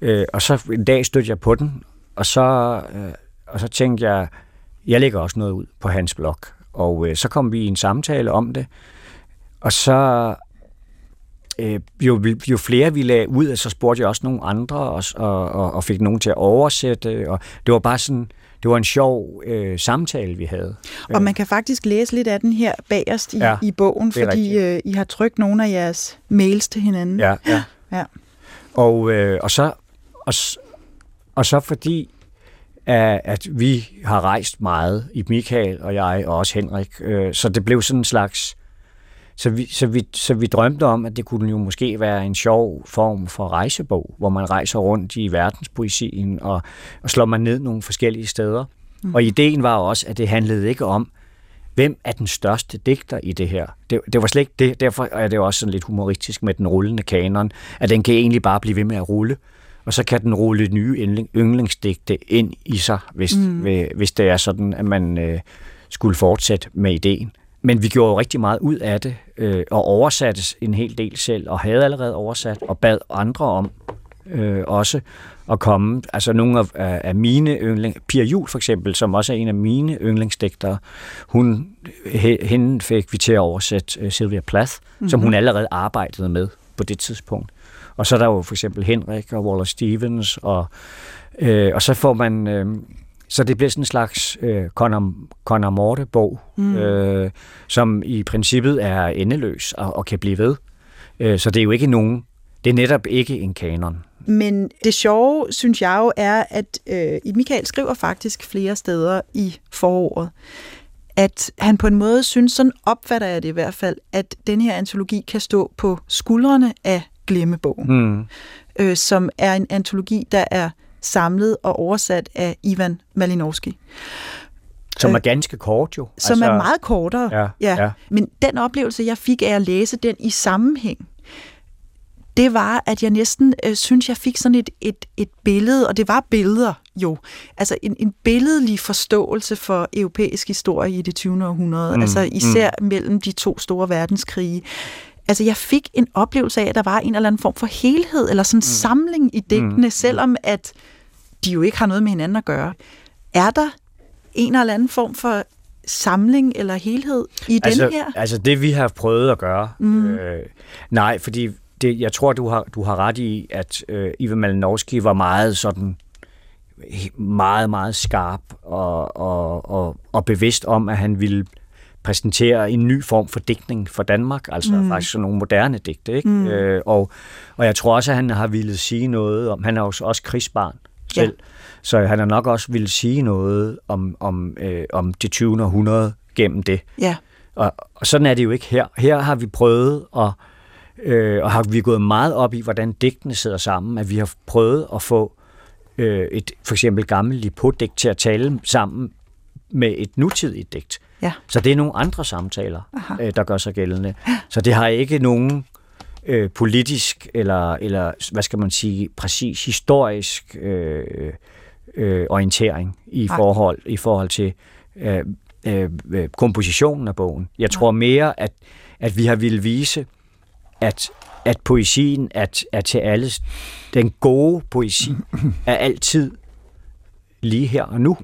Øh, og så en dag stødte jeg på den, og så, øh, og så tænkte jeg, jeg lægger også noget ud på hans blog. Og øh, så kom vi i en samtale om det, og så øh, jo, jo flere vi lagde ud, så spurgte jeg også nogle andre, og, og, og, fik nogen til at oversætte, og det var bare sådan, det var en sjov øh, samtale, vi havde. Og man kan faktisk læse lidt af den her bagerst i, ja, i bogen, fordi øh, I har trykt nogle af jeres mails til hinanden. Ja, ja. Ja. Og, øh, og, så, og, og så fordi, at, at vi har rejst meget, i Michael og jeg, og også Henrik, øh, så det blev sådan en slags... Så vi, så, vi, så vi drømte om, at det kunne jo måske være en sjov form for rejsebog, hvor man rejser rundt i verdenspoesien og, og slår man ned nogle forskellige steder. Mm. Og ideen var også, at det handlede ikke om, hvem er den største digter i det her? Det, det var slet ikke det. Derfor er det også sådan lidt humoristisk med den rullende kanon, at den kan egentlig bare blive ved med at rulle, og så kan den rulle nye yndling- yndlingsdigte ind i sig, hvis, mm. hvis det er sådan, at man øh, skulle fortsætte med ideen. Men vi gjorde jo rigtig meget ud af det, øh, og oversatte en hel del selv, og havde allerede oversat, og bad andre om øh, også at komme. Altså nogle af, af, mine yndling, Pia Jul for eksempel, som også er en af mine yndlingsdigtere, hun, he, hende fik vi til at oversætte uh, Sylvia Plath, mm-hmm. som hun allerede arbejdede med på det tidspunkt. Og så er der jo for eksempel Henrik og Wallace Stevens, og, øh, og så får man... Øh, så det bliver sådan en slags øh, Conor, Conor Morte-bog, mm. øh, som i princippet er endeløs og, og kan blive ved. Øh, så det er jo ikke nogen... Det er netop ikke en kanon. Men det sjove, synes jeg jo, er, at øh, Michael skriver faktisk flere steder i foråret, at han på en måde synes, sådan opfatter jeg det i hvert fald, at den her antologi kan stå på skuldrene af Glemmebogen, Mm. øh, som er en antologi, der er samlet og oversat af Ivan Malinowski, Som Øh, er ganske kort jo. som altså, er meget kortere. Ja, Ja. ja. Men den oplevelse, jeg fik af at læse den i sammenhæng, det var, at jeg næsten øh, synes, jeg fik sådan et, et, et billede, og det var billeder jo, altså en, en billedlig forståelse for europæisk historie i det 20. århundrede, mm, altså især mm. mellem de to store verdenskrige. Altså jeg fik en oplevelse af, at der var en eller anden form for helhed, eller sådan en mm. samling i digtene, mm. selvom at de jo ikke har noget med hinanden at gøre. Er der en eller anden form for samling eller helhed i altså, den her? Altså det vi har prøvet at gøre. Mm. Øh, nej, fordi det, jeg tror, du har, du har ret i, at øh, Ivan Malinowski var meget sådan meget, meget skarp og, og, og, og bevidst om, at han ville præsentere en ny form for digtning for Danmark, altså mm. faktisk sådan nogle moderne digte. Ikke? Mm. Øh, og, og jeg tror også, at han har ville sige noget om, han er jo også krigsbarn selv, ja. så han har nok også ville sige noget om, om, øh, om det 20. århundrede gennem det. Ja. Og, og sådan er det jo ikke her. Her har vi prøvet at øh, og har vi gået meget op i, hvordan digtene sidder sammen, at vi har prøvet at få øh, et for eksempel gammelt lipodigt til at tale sammen med et nutidigt digt. Ja. Så det er nogle andre samtaler, øh, der gør sig gældende. Så det har ikke nogen øh, politisk eller, eller, hvad skal man sige, præcis historisk øh, øh, orientering i Nej. forhold, i forhold til øh, øh, øh, kompositionen af bogen. Jeg tror mere, at, at vi har ville vise, at, at poesien er, er til alles. Den gode poesi er altid lige her og nu.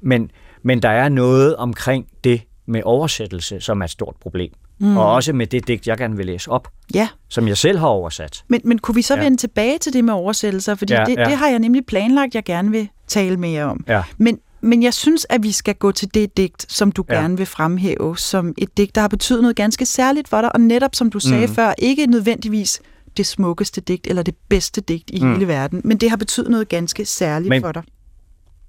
Men, men der er noget omkring det med oversættelse, som er et stort problem. Mm. Og også med det digt, jeg gerne vil læse op, Ja, som jeg selv har oversat. men, men kunne vi så Ja. vende tilbage til det med oversættelser? Fordi Ja, det, ja. det har jeg nemlig planlagt, jeg gerne vil tale mere om. Ja. Men, men jeg synes, at vi skal gå til det digt, som du Ja. gerne vil fremhæve, som et digt, der har betydet noget ganske særligt for dig, og netop som du sagde mm. før, ikke nødvendigvis det smukkeste digt eller det bedste digt i Mm. hele verden, men det har betydet noget ganske særligt men... for dig.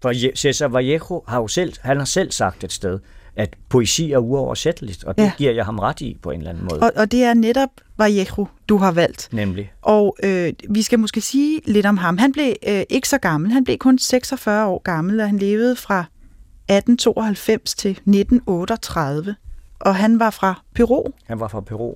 For Cesar Vallejo har jo selv, han har selv sagt et sted, at poesi er uoversætteligt, og det. Ja. giver jeg ham ret i på en eller anden måde. Og, og det er netop Vallejo, du har valgt. Nemlig. Og øh, vi skal måske sige lidt om ham. Han blev øh, ikke så gammel. Han blev kun 46 år gammel, og han levede fra 1892 til 1938. Og han var fra Peru. Han var fra Peru.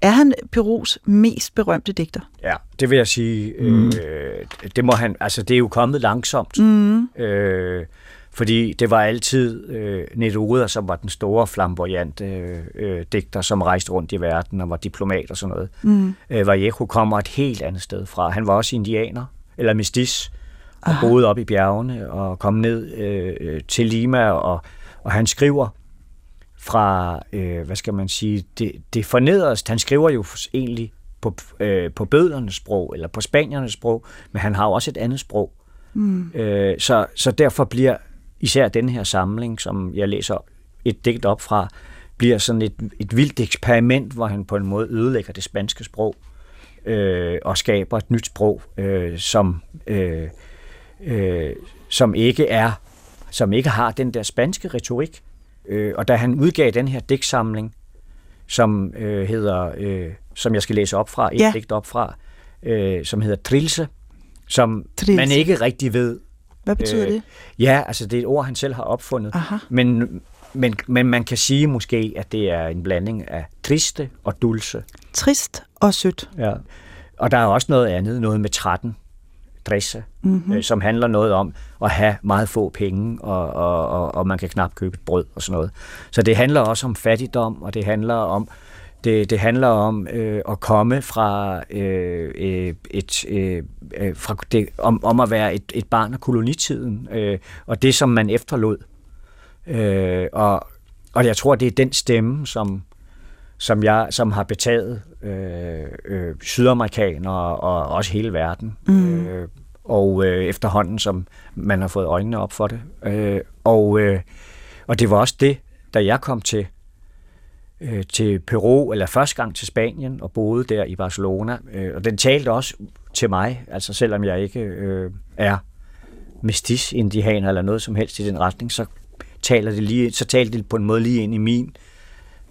Er han Perus mest berømte digter? Ja, det vil jeg sige. Mm. Øh, det må han, altså det er jo kommet langsomt. Mm. Øh, fordi det var altid øh, Neruda, som var den store flamboyante øh, digter, som rejste rundt i verden og var diplomat og sådan noget. Mm. Øh, Vallejo kommer et helt andet sted fra. Han var også indianer, eller mestis, og boede op i bjergene og kom ned øh, øh, til Lima, og, og han skriver fra, øh, hvad skal man sige, det, det fornederst. Han skriver jo egentlig på, øh, på bødlernes sprog, eller på spaniernes sprog, men han har jo også et andet sprog. Mm. Øh, så, så derfor bliver især den her samling, som jeg læser et digt op fra, bliver sådan et, et vildt eksperiment, hvor han på en måde ødelægger det spanske sprog øh, og skaber et nyt sprog, øh, som, øh, øh, som ikke er som ikke har den der spanske retorik. Øh, og da han udgav den her digtsamling, som øh, hedder, øh, som jeg skal læse op fra, et Ja. digt op fra, øh, som hedder Trilse, som Trilse. man ikke rigtig ved. Hvad betyder Øh, det? Ja, altså det er et ord, han selv har opfundet. Aha. Men, men, men man kan sige måske, at det er en blanding af triste og dulce. Trist og sødt. Ja. Og der er også noget andet, noget med 13, dresse, mm-hmm. øh, som handler noget om at have meget få penge, og, og, og, og man kan knap købe et brød og sådan noget. Så det handler også om fattigdom, og det handler om det, det handler om øh, at komme fra øh, øh, et øh, øh, fra det, om, om at være et, et barn af kolonitiden øh, og det som man efterlod. Øh, og, og jeg tror det er den stemme som som jeg som har betaget øh, øh, sydamerikanere og også hele verden. Mm. Øh, og øh, efterhånden som man har fået øjnene op for det. Øh, og øh, og det var også det, da jeg kom til øh, til Peru, eller første gang til Spanien, og boede der i Barcelona. Øh, og den talte også til mig, altså selvom jeg ikke øh, er mestis indianer eller noget som helst i den retning, så taler det lige, så talte det på en måde lige ind i min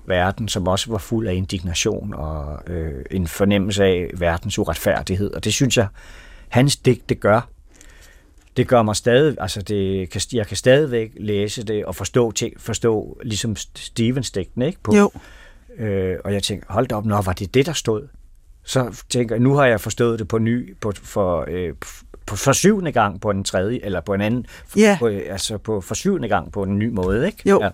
verden, som også var fuld af indignation og øh, en fornemmelse af verdens uretfærdighed. Og det synes jeg, hans digt, det gør. Det gør mig stadig, altså det, jeg kan stadigvæk læse det og forstå, forstå ligesom Stevens digtene, ikke? På, Jo. Øh, og jeg tænker, hold da op, nå, var det det, der stod? Så tænker jeg, nu har jeg forstået det på ny, på, for, øh, på, for syvende gang på en tredje, eller på en anden, Ja. på, altså på for syvende gang på en ny måde, ikke? Jo. Ja.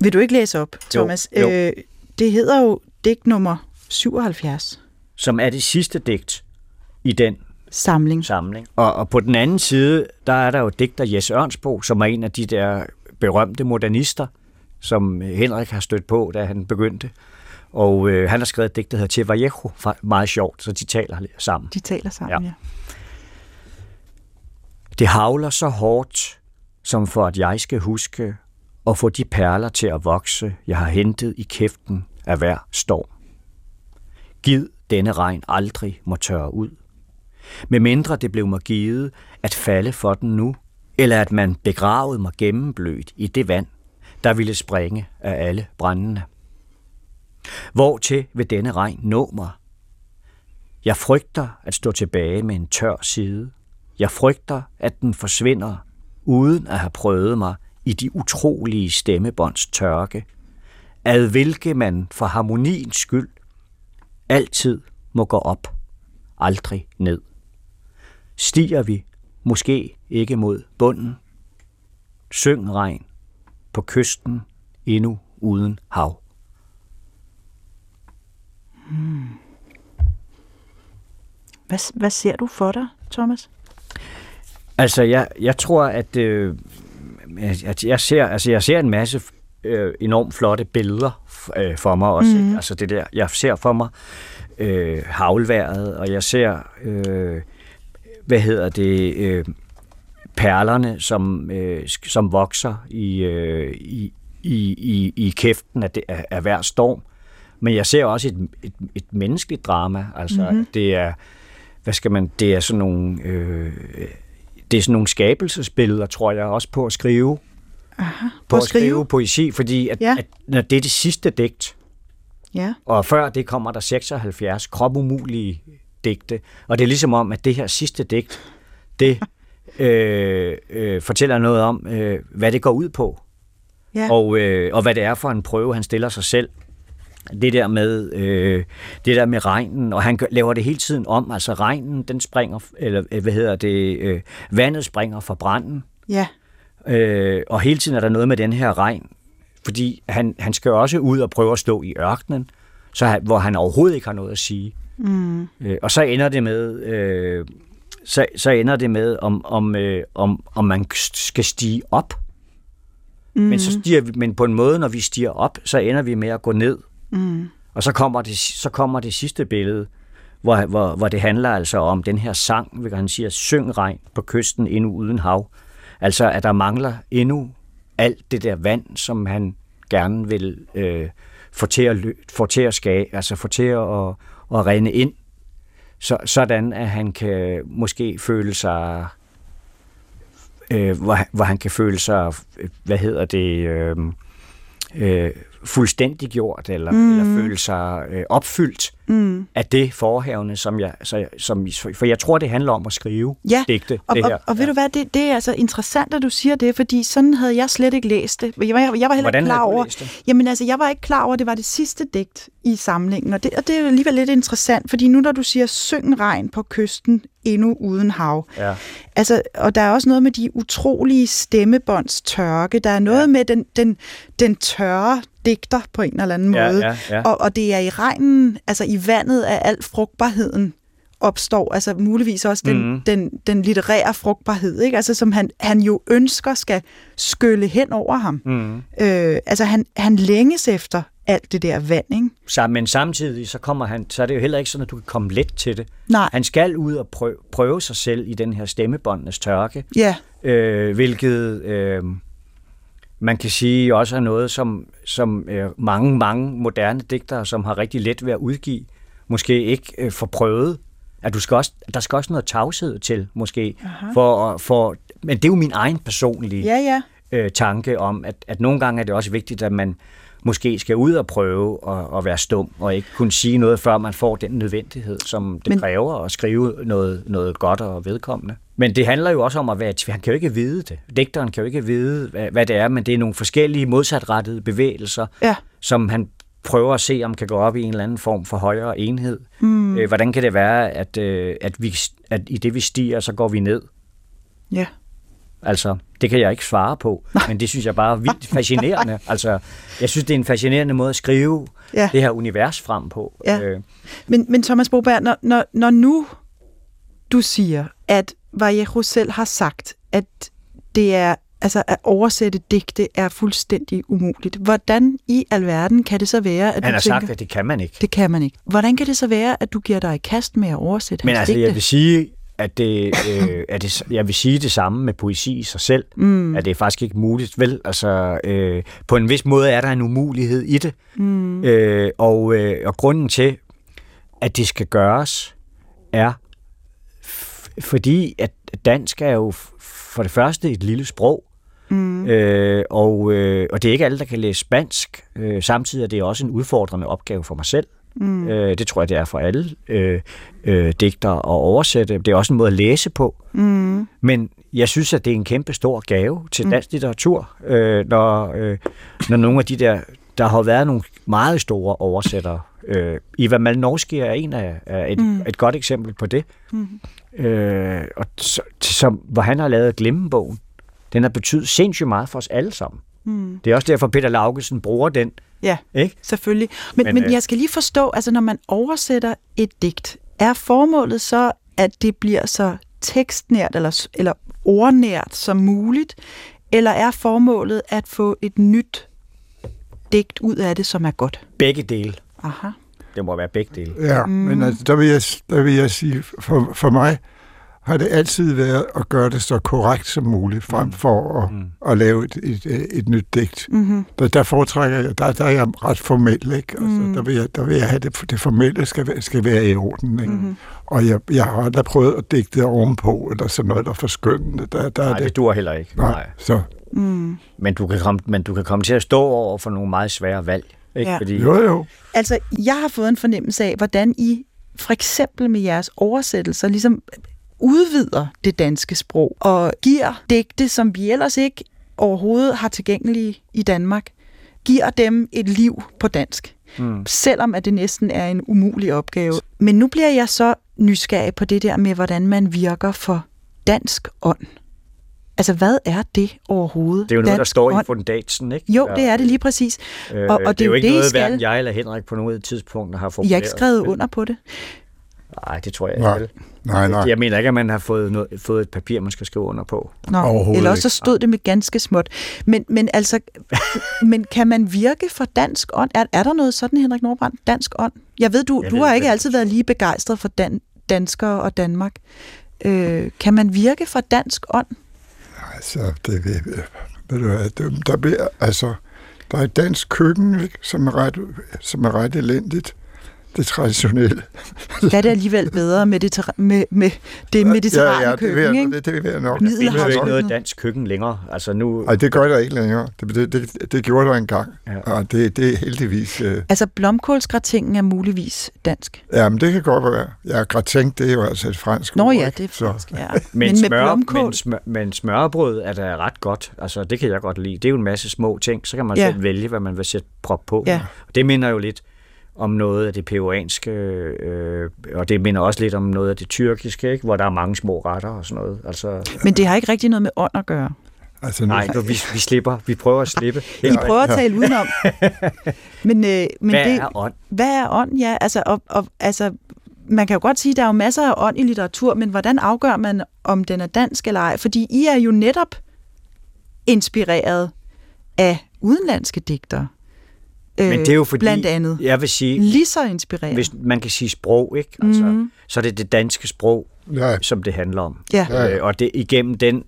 Vil du ikke læse op, Jo, Thomas? jo. Øh, det hedder jo digt nummer 77, Som er det sidste digt i den samling. samling. Og, og på den anden side, der er der jo digter Jes Ørnsbo, som er en af de der berømte modernister, som Henrik har stødt på, da han begyndte. Og øh, han har skrevet et digt, der hedder Che Vallejo, meget sjovt, så de taler sammen. De taler sammen, Ja. ja. Det havler så hårdt, som for at jeg skal huske og få de perler til at vokse, jeg har hentet i kæften af hver storm. Gid denne regn aldrig må tørre ud. Med mindre det blev mig givet at falde for den nu, eller at man begravede mig gennemblødt i det vand, der ville springe af alle brændende. Hvor til vil denne regn nå mig? Jeg frygter at stå tilbage med en tør side. Jeg frygter, at den forsvinder, uden at have prøvet mig i de utrolige stemmebånds tørke, ad hvilke man for harmoniens skyld altid må gå op, aldrig ned. Stiger vi måske ikke mod bunden? Syng regn på kysten endnu uden hav. Hvad, hvad ser du for dig, Thomas? Altså, jeg, jeg tror, at, øh, at jeg, ser, altså, jeg ser en masse øh, enormt flotte billeder øh, for mig også. Mm. Altså det der, jeg ser for mig øh, havlværet, og jeg ser, øh, hvad hedder det, øh, perlerne, som, øh, som vokser i, øh, i, i, i, i kæften af, det, af, af hver storm. Men jeg ser også et, et, et menneskeligt drama. Altså, Mhm. mm-hmm. det er, hvad skal man, det er sådan nogle, øh, det er sådan nogle skabelsesbilleder, tror jeg, også på at skrive. Aha. På, at skrive poesi, fordi at, ja. at, når det er det sidste digt, Ja. og før det kommer der 76 kropumulige digte. Og det er ligesom om, at det her sidste digt, det øh, øh, fortæller noget om, øh, hvad det går ud på. Ja. Og, øh, og hvad det er for en prøve, han stiller sig selv. Det der med, øh, det der med regnen, og han laver det hele tiden om. Altså regnen, den springer, eller øh, hvad hedder det, øh, vandet springer fra branden. Ja. Øh, og hele tiden er der noget med den her regn, fordi han, han skal også ud og prøve at stå i ørkenen, så han, hvor han overhovedet ikke har noget at sige. Mm. Øh, og så ender det med, øh, så, så ender det med, om, om, øh, om, om man skal stige op. Mm. Men, så stiger vi, men på en måde, når vi stiger op, så ender vi med at gå ned. Mm. Og så kommer det, så kommer det sidste billede, hvor, hvor, hvor det handler altså om den her sang, hvor han siger, syng regn på kysten endnu uden hav. Altså, at der mangler endnu alt det der vand, som han gerne vil øh, få til at, lø- få til at skage, altså få til at, at, at rende ind, så, sådan at han kan måske føle sig, øh, hvor, han- hvor han kan føle sig, hvad hedder det, øh, øh, fuldstændig gjort, eller, mm. eller føle sig øh, opfyldt Mm. af det forhavne, som jeg, så, som, for jeg tror, det handler om at skrive Ja, digte. Og, det her. og, og ved du hvad, det, det er altså interessant, at du siger det, fordi sådan havde jeg slet ikke læst det. Jeg var, jeg var heller Hvordan ikke klar over, det? Jamen altså, jeg var ikke klar over, at det var det sidste digt i samlingen, og det, og det er alligevel lidt interessant, fordi nu når du siger, syng regn på kysten endnu uden hav, Ja. Altså, og der er også noget med de utrolige stemmebånds tørke. Der er noget ja. Ja. med den, den, den tørre digter på en eller anden Ja, måde. ja, ja. Og, og det er i regnen, altså i vandet, at al frugtbarheden opstår. Altså muligvis også den, Mhm. den, den litterære frugtbarhed, ikke? Altså, som han, han jo ønsker skal skylle hen over ham. Mm. Øh, altså han, han længes efter alt det der vand, ikke? Så, men samtidig så kommer han, så er det jo heller ikke sådan, at du kan komme let til det. Nej, Han skal ud og prøve, prøve sig selv i den her stemmebåndenes tørke, ja. øh, hvilket øh, man kan sige også er noget, som, som øh, mange, mange moderne digtere, som har rigtig let ved at udgive, måske ikke øh, får prøvet. At du skal også, der skal også noget tavshed til, måske. For, for, men det er jo min egen personlige Ja, ja. øh, tanke om, at, at nogle gange er det også vigtigt, at man måske skal ud og prøve at, at være stum, og ikke kunne sige noget, før man får den nødvendighed, som det Men- kræver at skrive noget, noget godt og vedkommende. Men det handler jo også om at være... Han kan jo ikke vide det. Digteren kan jo ikke vide, hvad, hvad det er, men det er nogle forskellige modsatrettede bevægelser, Ja. som han prøver at se, om kan gå op i en eller anden form for højere enhed. Mm. Øh, hvordan kan det være, at, øh, at, vi, at i det vi stiger, så går vi ned? Ja. Altså, det kan jeg ikke svare på, men det synes jeg bare er vildt fascinerende. Altså, jeg synes, det er en fascinerende måde at skrive Ja. det her univers frem på. Ja. Øh, Men, men Thomas Boberg, når, når, når nu du siger, at Vallejo selv har sagt, at det er altså at oversætte digte er fuldstændig umuligt. Hvordan i alverden kan det så være, at han du har tænker, sagt, at det kan man ikke. det kan man ikke. Hvordan kan det så være, at du giver dig i kast med at oversætte Men hans altså, digte? jeg vil sige, at det, øh, at det, jeg vil sige det samme med poesi i sig selv, mm. at det er faktisk ikke muligt, vel? Altså, øh, på en vis måde er der en umulighed i det, mm. øh, og, øh, og grunden til, at det skal gøres, er, fordi at dansk er jo for det første et lille sprog, Mm. Øh, og, øh, og det er ikke alle, der kan læse spansk. Øh, samtidig er det også en udfordrende opgave for mig selv. Mm. Øh, det tror jeg, det er for alle øh, øh, digtere at oversætte. Det er også en måde at læse på. Mm. Men jeg synes, at det er en kæmpe stor gave til dansk litteratur, øh, når, øh, når nogle af de der... Der har været nogle meget store oversættere. Øh, Iva Malnorski er en af, af et, mm. et godt eksempel på det. Mm. Øh, og som, hvor han har lavet Glemmebogen. Den har betydet sindssygt meget for os alle sammen. Mm. Det er også derfor, Peter Laugesen bruger den. Ja, Ikke? selvfølgelig. Men, men, Men, øh, jeg skal lige forstå, altså når man oversætter et digt, er formålet så, at det bliver så tekstnært eller, eller ordnært som muligt, eller er formålet at få et nyt digt ud af det, som er godt? Begge dele. Aha. Det må være begge dele. Ja, mm. men altså, der, vil jeg, der vil jeg sige, for, for mig har det altid været at gøre det så korrekt som muligt, frem Mm. for at, Mm. at lave et, et, et, nyt digt. Mm-hmm. Der, der foretrækker jeg, der, der er jeg ret formel, ikke? Altså, Mm. der, vil jeg, der vil jeg have, det, det formelle skal, være- skal være i orden, ikke? Mm-hmm. Og jeg, jeg har aldrig prøvet at digte ovenpå, eller sådan noget, der er forskønnende. Der, der er Nej, det dur heller ikke. Nej, så Mm. Men du, kan komme, men du kan komme til at stå over for nogle meget svære valg. Ikke? Ja. Fordi, jo jo. Altså, jeg har fået en fornemmelse af, hvordan I for eksempel med jeres oversættelser ligesom udvider det danske sprog og giver digte, som vi ellers ikke overhovedet har tilgængelige i Danmark, giver dem et liv på dansk. Mm. Selvom at det næsten er en umulig opgave. Men nu bliver jeg så nysgerrig på det der med, hvordan man virker for dansk ånd. Altså, hvad er det overhovedet? Det er jo noget, der står i ånd? fundatsen, ikke? Jo, det er det lige præcis. Øh, og- og det er jo ikke det, I noget, skal. hverken jeg eller Henrik på noget tidspunkt har I formuleret. har ikke skrevet under på det. Nej, det tror jeg ikke. Nej, nej. Jeg mener ikke, at man har fået, noget, fået et papir, man skal skrive under på. Nå, eller også så stod det med ganske småt. Men, men altså, men kan man virke for dansk ånd? Er, er der noget sådan, Henrik Nordbrandt, dansk ånd? Jeg ved, du, Jeg du ved har ikke det. altid været lige begejstret for dan, danskere og Danmark. Øh, kan man virke for dansk ånd? Altså, det ved, ved du hvad, det, der bliver, altså, der er et dansk køkken, ikke, som er ret, som er ret elendigt. Det traditionelle. Der er det alligevel bedre med det, med, med det mediterrane ja, ja, det vil køkken, jeg, ikke? det, det vil jeg nok. Jo Middelhavs- ikke noget dansk køkken længere. Altså nu, Ej, det gør der ikke længere. Det, det, det, det gjorde der engang. Ja. Og det, det er heldigvis... Øh, Altså, blomkålsgratingen er muligvis dansk. ja, men det kan godt være. Ja, gratin, det er jo altså et fransk Nå ord, ja, det er Så, fransk, ja. men, Men med smør, blomkål? men, smør, men smørbrød er da ret godt. Altså, det kan jeg godt lide. Det er jo en masse små ting. Så kan man Ja. selv vælge, hvad man vil sætte prop på. Ja. Det minder jo lidt om noget af det peruanske, øh, og det minder også lidt om noget af det tyrkiske, ikke? hvor der er mange små retter og sådan noget. Altså, Men det har ikke rigtig noget med ånd at gøre. altså, nu, nej, du, vi, vi slipper. Vi prøver at slippe. I prøver at ja. tale udenom. Men, øh, men Hvad det, er ånd? Hvad er ånd? Ja, altså, og, og, altså, man kan jo godt sige, at der er jo masser af ånd i litteratur, men hvordan afgør man, om den er dansk eller ej? Fordi I er jo netop inspireret af udenlandske digtere. Øh, Men det er jo fordi, Blandt andet. jeg vil sige, Lige så inspireret. hvis man kan sige sprog, ikke? Altså, Mhm. mm. så er det det danske sprog, ja, som det handler om. Ja. Ja, ja. Øh, og det igennem den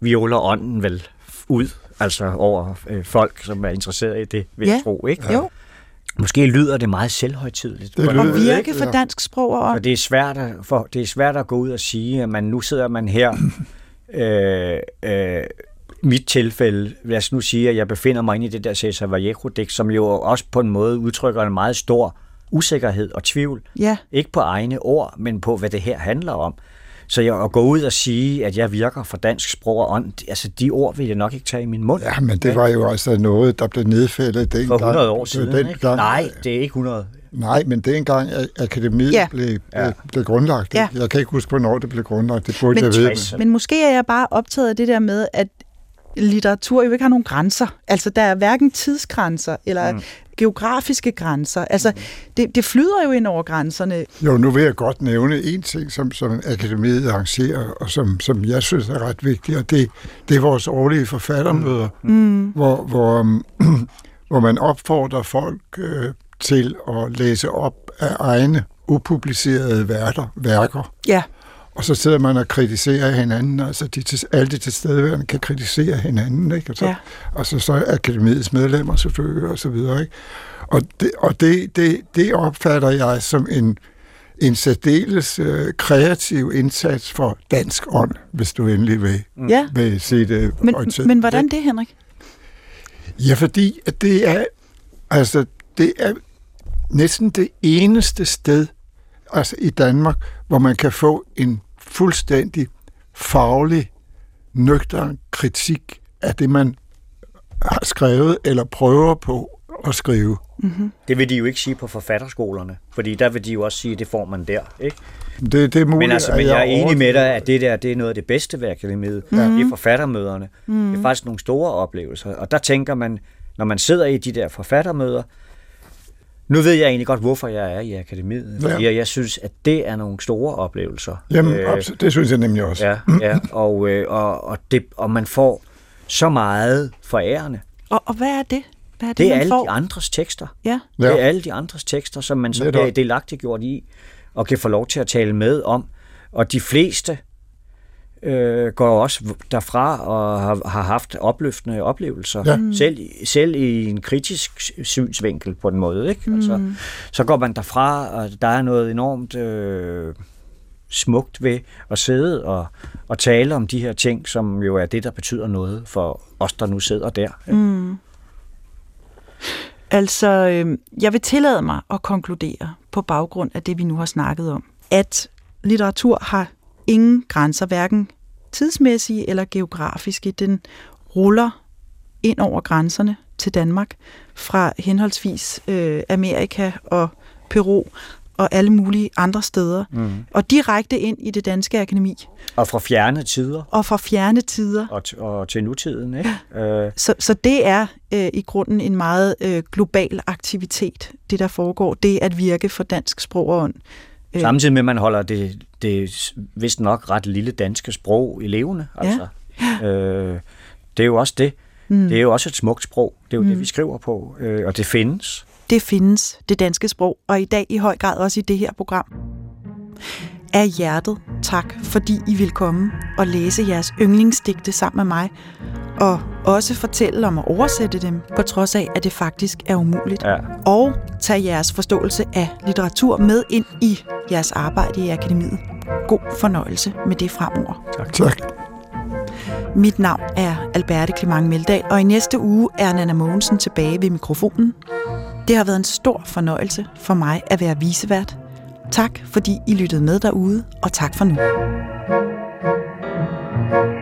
violer ånden vel ud, altså over øh, folk, som er interesseret i det, vil Ja. jeg tro, ikke? Jo, Måske lyder det meget selvhøjtidligt. Det lyder- og virke ikke? for Ja. dansk sprog og For ånd. det er svært at, for, det er svært at gå ud og sige, at man nu sidder man her, øh, øh, mit tilfælde, lad os nu sige, at jeg befinder mig inde i det der Cesar Vallejo-digt, som jo også på en måde udtrykker en meget stor usikkerhed og tvivl. Ja, Ikke på egne ord, men på, hvad det her handler om. Så jeg, at gå ud og sige, at jeg virker for dansk sprog og ånd, altså de ord vil jeg nok ikke tage i min mund. ja, men det var jo altså noget, der blev nedfældet dengang. for 100 år Det siden, den ikke? gang- Nej, det er ikke 100. Nej, men dengang at akademiet Ja. blev, blev, Ja. blev grundlagt. Ja. Jeg kan ikke huske, hvornår det blev grundlagt. Det burde Men- jeg vide. Men måske er jeg bare optaget af det der med, at litteratur jo ikke har nogen grænser. Altså, der er hverken tidsgrænser eller mm. geografiske grænser. Altså, det, det flyder jo ind over grænserne. Jo, nu vil jeg godt nævne en ting, som, som akademiet arrangerer, og som, som jeg synes er ret vigtig, og det, det er vores årlige forfattermøder, Mm. hvor, hvor, um, hvor man opfordrer folk øh, til at læse op af egne upublicerede værker, værker. Ja, Og så sidder man og kritiserer hinanden, altså de, til- alle de tilstedeværende kan kritisere hinanden, ikke? Og så, Ja. og så, så er akademiets medlemmer selvfølgelig, og så videre, ikke? Og det, og det, det, det opfatter jeg som en, en særdeles øh, kreativ indsats for dansk ånd, hvis du endelig vil, ja. vil se det Men, orienteret. men hvordan det, Henrik? Ja, fordi at det er, altså, det er næsten det eneste sted altså i Danmark, hvor man kan få en fuldstændig faglig, nøgtern kritik af det, man har skrevet eller prøver på at skrive. Det vil de jo ikke sige på forfatterskolerne, fordi der vil de jo også sige, at det får man der. Ikke? Det, det er muligt, Men, altså, men jeg er enig med dig, at det der det er noget af det bedste ved akademiet. Ja. Det er forfattermøderne. Mm. Det er faktisk nogle store oplevelser. Og der tænker man, når man sidder i de der forfattermøder, nu ved jeg egentlig godt, hvorfor jeg er i akademiet. Ja. jeg synes, at det er nogle store oplevelser. Jamen, Øh, absolut, det synes jeg nemlig også. Ja, ja og, øh, og, og, det, og man får så meget forærende. Og, og hvad er det? Hvad er det, Det er man alle får? de andres tekster. Ja. Ja. Det er alle de andres tekster, som man så bliver delagtiggjort i, og kan få lov til at tale med om. Og de fleste øh, går også derfra og har, har haft opløftende oplevelser. Ja. Selv, selv i en kritisk synsvinkel på en måde. Ikke? Mm. Altså, så går man derfra, og der er noget enormt øh, smukt ved at sidde og, og tale om de her ting, som jo er det, der betyder noget for os, der nu sidder der. Ikke? Mm. Altså, øh, jeg vil tillade mig at konkludere på baggrund af det, vi nu har snakket om, at litteratur har ingen grænser, hverken tidsmæssige eller geografiske. Den ruller ind over grænserne til Danmark fra henholdsvis øh, Amerika og Peru og alle mulige andre steder, mm. og direkte ind i det danske akademi. Og fra fjerne tider. Og fra fjerne tider. Og, t- og til nutiden. Ikke? Øh. Så, så det er øh, i grunden en meget øh, global aktivitet, det der foregår, det at virke for dansk sprog og ånd. Øh. Samtidig med, at man holder det, det vist nok ret lille danske sprog i levende. Altså. Ja. Øh, det er jo også det. Mm. Det er jo også et smukt sprog. Det er jo mm. det, vi skriver på, øh, og det findes det findes, det danske sprog, og i dag i høj grad også i det her program. Af hjertet tak, fordi I vil komme og læse jeres yndlingsdigte sammen med mig, og også fortælle om at oversætte dem, på trods af, at det faktisk er umuligt. Ja. Og tage jeres forståelse af litteratur med ind i jeres arbejde i akademiet. God fornøjelse med det fremover. Tak. tak. Mit navn er Alberte Clement Meldal, og i næste uge er Nana Mogensen tilbage ved mikrofonen. Det har været en stor fornøjelse for mig at være visevært. Tak fordi I lyttede med derude, og tak for nu. thank you